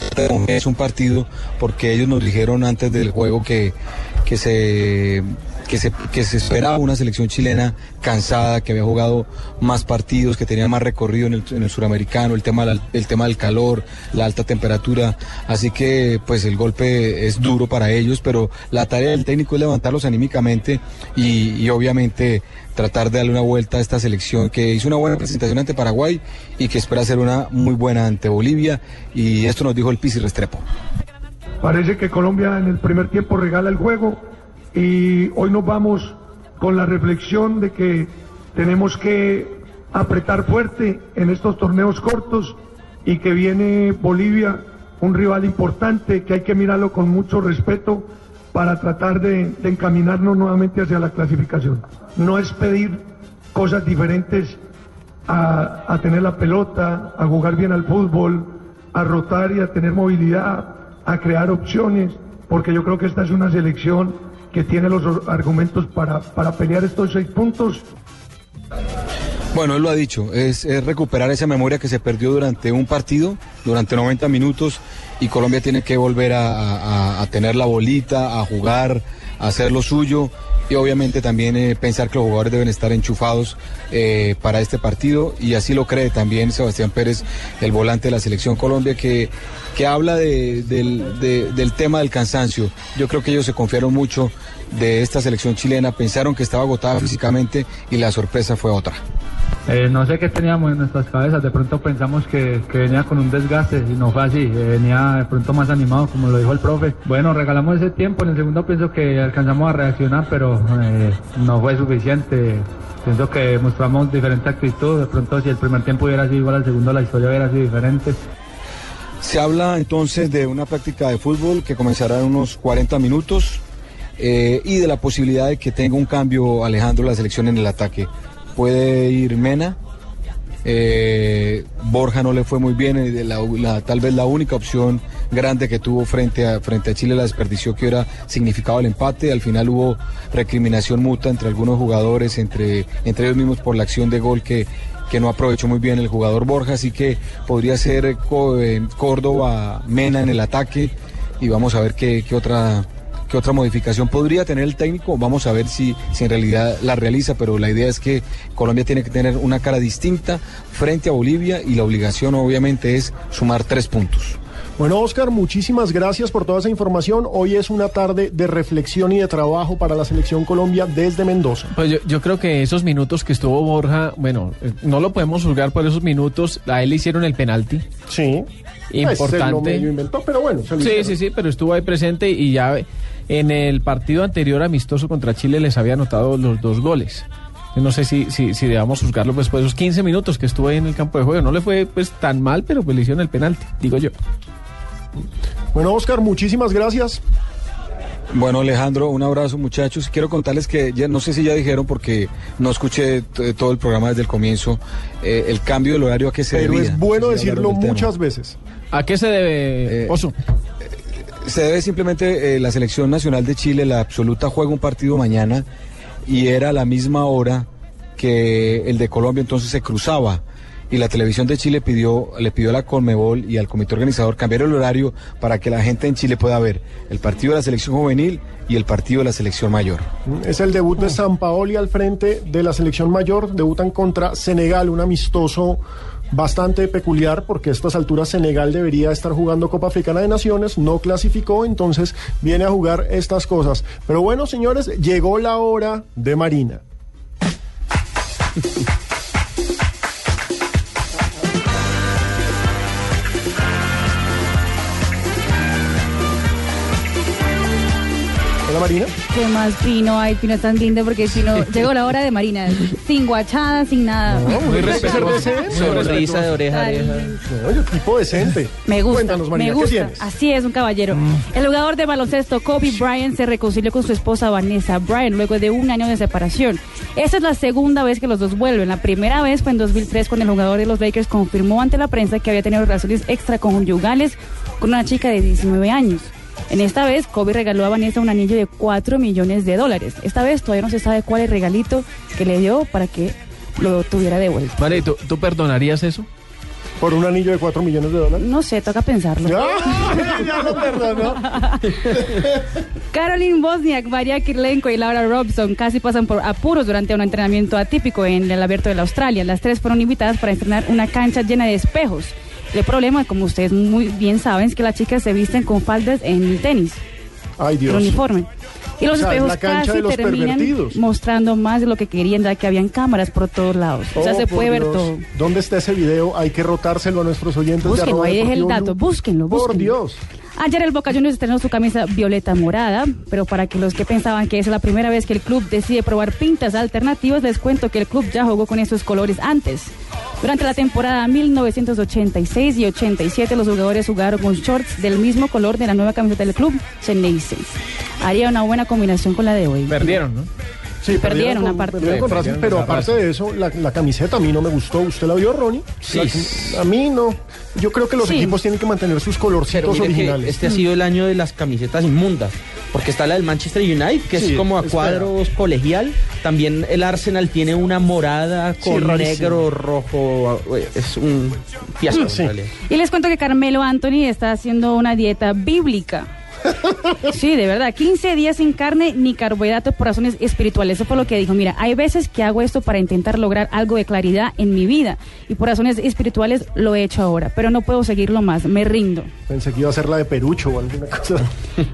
es un partido, porque ellos nos dijeron antes del juego que, que se que se, que se esperaba una selección chilena cansada, que había jugado más partidos, que tenía más recorrido en el, en el suramericano, el tema, el tema del calor, la alta temperatura. Así que pues el golpe es duro para ellos, pero la tarea del técnico es levantarlos anímicamente y, y obviamente tratar de darle una vuelta a esta selección que hizo una buena presentación ante Paraguay y que espera hacer una muy buena ante Bolivia. Y esto nos dijo el Pisi Restrepo. Parece que Colombia en el primer tiempo regala el juego y hoy nos vamos con la reflexión de que tenemos que apretar fuerte en estos torneos cortos y que viene Bolivia, un rival importante que hay que mirarlo con mucho respeto para tratar de, encaminarnos nuevamente hacia la clasificación. No es pedir cosas diferentes a tener la pelota, a jugar bien al fútbol, a rotar y a tener movilidad, a crear opciones, porque yo creo que esta es una selección que tiene los argumentos para, para pelear estos seis puntos. Bueno, él lo ha dicho, es, recuperar esa memoria que se perdió durante un partido, durante 90 minutos, y Colombia tiene que volver a- a tener la bolita, a jugar, a hacer lo suyo, y obviamente también eh, pensar que los jugadores deben estar enchufados eh, para este partido, y así lo cree también Sebastián Pérez, el volante de la selección Colombia, que, que habla de- del, de- del tema del cansancio. Yo creo que ellos se confiaron mucho de esta selección chilena, pensaron que estaba agotada físicamente, y la sorpresa fue otra. Eh, no sé qué teníamos en nuestras cabezas, de pronto pensamos que, venía con un desgaste y no fue así, eh, venía de pronto más animado como lo dijo el profe. Bueno, regalamos ese tiempo, en el segundo pienso que alcanzamos a reaccionar, pero eh, no fue suficiente. Pienso que mostramos diferente actitud, de pronto si el primer tiempo hubiera sido igual al segundo la historia hubiera sido diferente. Se habla entonces de una práctica de fútbol que comenzará en unos 40 minutos y de la posibilidad de que tenga un cambio Alejandro la selección en el ataque. Puede ir Mena, eh, Borja no le fue muy bien, eh, tal vez la única opción grande que tuvo frente a, frente a Chile la desperdició que hubiera significado el empate. Al final hubo recriminación mutua entre algunos jugadores, entre, entre ellos mismos por la acción de gol que, que no aprovechó muy bien el jugador Borja, así que podría ser eh, Córdoba, Mena en el ataque y vamos a ver qué, qué otra que otra modificación podría tener el técnico. Vamos a ver si, si en realidad la realiza, pero la idea es que Colombia tiene que tener una cara distinta frente a Bolivia y la obligación obviamente es sumar tres puntos. Bueno, Oscar, muchísimas gracias por toda esa información. Hoy es una tarde de reflexión y de trabajo para la selección Colombia desde Mendoza. Pues yo, yo creo que esos minutos que estuvo Borja, bueno, eh, no lo podemos juzgar por esos minutos. A él le hicieron el penalti. Sí. Se lo Importante. medio inventó, pero bueno. se lo Sí, hicieron. sí, sí, pero estuvo ahí presente y ya en el partido anterior amistoso contra Chile les había anotado los dos goles. No sé si, si, si debamos juzgarlo pues por esos 15 minutos que estuvo ahí en el campo de juego. No le fue pues tan mal, pero pues le hicieron el penalti, digo yo. Bueno, Oscar, muchísimas gracias. Bueno, Alejandro, un abrazo, muchachos. Quiero contarles que ya, no sé si ya dijeron porque no escuché todo el programa desde el comienzo, eh, el cambio del horario a que se Pero debía. es bueno No sé si decirlo muchas veces. ¿A qué se debe, Eh, Oso? Se debe simplemente eh, la selección nacional de Chile, la absoluta juega un partido mañana y era a la misma hora que el de Colombia, entonces se cruzaba. Y la televisión de Chile pidió, le pidió a la Conmebol y al comité organizador cambiar el horario para que la gente en Chile pueda ver el partido de la selección juvenil y el partido de la selección mayor. Es el debut de San Paoli al frente de la selección mayor. Debutan contra Senegal, un amistoso bastante peculiar porque a estas alturas Senegal debería estar jugando Copa Africana de Naciones, no clasificó, entonces viene a jugar estas cosas. Pero bueno, señores, llegó la hora de Marina. Marina. ¿Qué más Pino? Ay, Pino es tan lindo porque Pino llegó la hora de Marina, sin guachada, sin nada. muy respetuoso. Sonrisa de oreja a Ay, oreja. No, yo tipo decente. Me gusta, Cuéntanos, Marina, me ¿qué gusta. tienes? Así es, un caballero. El jugador de baloncesto Kobe Bryant se reconcilió con su esposa Vanessa Bryant luego de un año de separación. Esta es la segunda vez que los dos vuelven. La primera vez fue en 2003 cuando el jugador de los Lakers confirmó ante la prensa que había tenido relaciones extraconyugales con una chica de 19 años. En esta vez, Kobe regaló a Vanessa un anillo de 4 millones de dólares. Esta vez todavía no se sabe cuál es el regalito que le dio para que lo tuviera de vuelta. Vale, ¿tú, tú perdonarías eso? ¿Por un anillo de 4 millones de dólares? No sé, toca pensarlo. ya lo perdonó. Caroline Bosniak, María Kirlenko y Laura Robson casi pasan por apuros durante un entrenamiento atípico en el abierto de la Australia. Las tres fueron invitadas para entrenar una cancha llena de espejos. El problema, como ustedes muy bien saben, es que las chicas se visten con faldas en el tenis, Ay, el Dios. uniforme. Y los O sea, es espejos casi terminan mostrando más de lo que querían, ya que habían cámaras por todos lados. o sea, Oh, se puede ver todo. ¿Dónde está ese video? Hay que rotárselo a nuestros oyentes. Búsquenlo, ahí deje el dato, Blue. búsquenlo, Por búsquenlo. Dios. Ayer el Boca Juniors estrenó su camisa violeta morada, pero para que los que pensaban que es la primera vez que el club decide probar pintas alternativas, les cuento que el club ya jugó con esos colores antes. Durante la temporada 1986 y 87, los jugadores jugaron con shorts del mismo color de la nueva camiseta del club, Ceneice. Haría una buena combinación con la de hoy. Perdieron, ¿no? Sí, Perdieron, con Racing, pero aparte de eso, la, la camiseta a mí no me gustó. ¿Usted la vio, Ronnie? Sí. La- a mí no. Yo creo que los Sí. equipos tienen que mantener sus colorcitos originales. este ha sido el año de las camisetas inmundas. Porque está la del Manchester United, que Sí, es como a cuadros colegial. También el Arsenal tiene una morada con negro, rojo. Es un fiasco. Y les cuento que Carmelo Anthony está haciendo una dieta bíblica. Sí, de verdad, 15 días sin carne ni carbohidratos por razones espirituales. Eso fue lo que dijo. Mira, hay veces que hago esto para intentar lograr algo de claridad en mi vida y por razones espirituales lo he hecho ahora, pero no puedo seguirlo más, me rindo. Pensé que iba a ser la de Perucho o alguna cosa.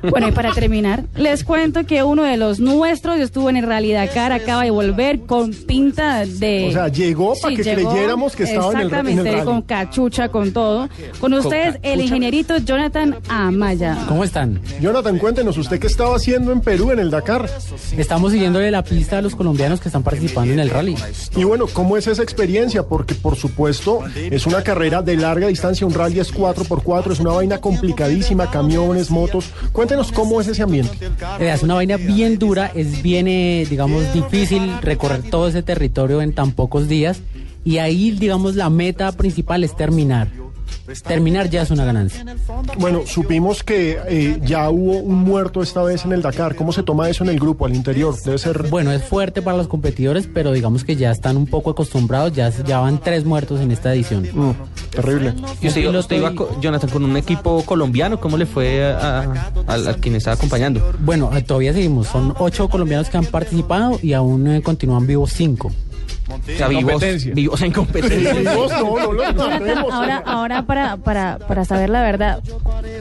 Bueno, y para terminar, les cuento que uno de los nuestros estuvo en el Rally Dakar, acaba de volver con pinta de... O sea, llegó para que llegó, creyéramos que estaba en el, en el Exactamente, con cachucha, con todo. Con ustedes, el ingenierito Jonathan Amaya. ¿Cómo están? Jonathan, cuéntenos, ¿usted qué estaba haciendo en Perú en el Dakar? Estamos siguiéndole la pista a los colombianos que están participando en el rally. Y bueno, ¿cómo es esa experiencia? Porque por supuesto es una carrera de larga distancia, un rally es 4x4, es una vaina complicadísima, camiones, motos. Cuéntenos cómo es ese ambiente. Eh, Es una vaina bien dura, es bien, eh, digamos, difícil recorrer todo ese territorio en tan pocos días. Y ahí, digamos, la meta principal es terminar. Terminar ya es una ganancia. Bueno, supimos que eh, ya hubo un muerto esta vez en el Dakar. ¿Cómo se toma eso en el grupo, al interior? Debe ser... Bueno, es fuerte para los competidores, pero digamos que ya están un poco acostumbrados, ya, ya van tres muertos en esta edición. Mm, terrible. ¿Y usted, usted iba, Jonathan, con un equipo colombiano? ¿Cómo le fue a, quien estaba acompañando? Bueno, eh, todavía seguimos, son ocho colombianos que han participado y aún eh, continúan vivos cinco. O sea, vivos, vivos en competencia. Ahora, ahora para, para, para saber la verdad,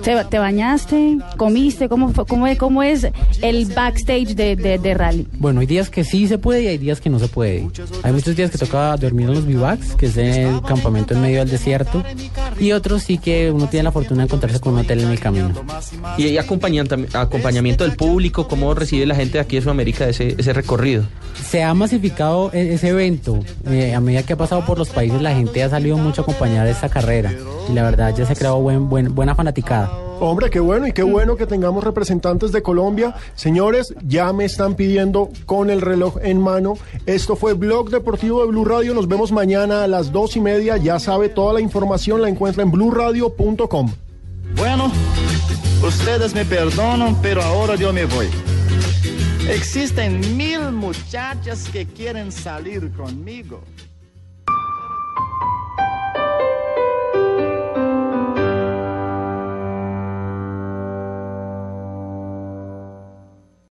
¿te, te bañaste? ¿Comiste? ¿Cómo, fue- cómo, es- cómo es el backstage de, de, de rally? Bueno, hay días que sí se puede y hay días que no se puede. Hay muchos días que toca dormir en los bivacs, que es el campamento en medio del desierto, y otros sí que uno tiene la fortuna de encontrarse con un hotel en el camino. Y hay acompañamiento del público, ¿cómo recibe la gente de aquí de Sudamérica ese, ese recorrido? Se ha masificado e- ese evento. Eh, a medida que ha pasado por los países, la gente ha salido mucho a acompañar esta carrera. Y la verdad ya se ha creado buen, buen, buena fanaticada. Hombre, qué bueno y qué bueno que tengamos representantes de Colombia. Señores, ya me están pidiendo con el reloj en mano. Esto fue Blog Deportivo de Blue Radio. Nos vemos mañana a las dos y media. Ya sabe, toda la información la encuentra en bluradio.com. Bueno, ustedes me perdonan, pero ahora yo me voy. Existen mil muchachas que quieren salir conmigo.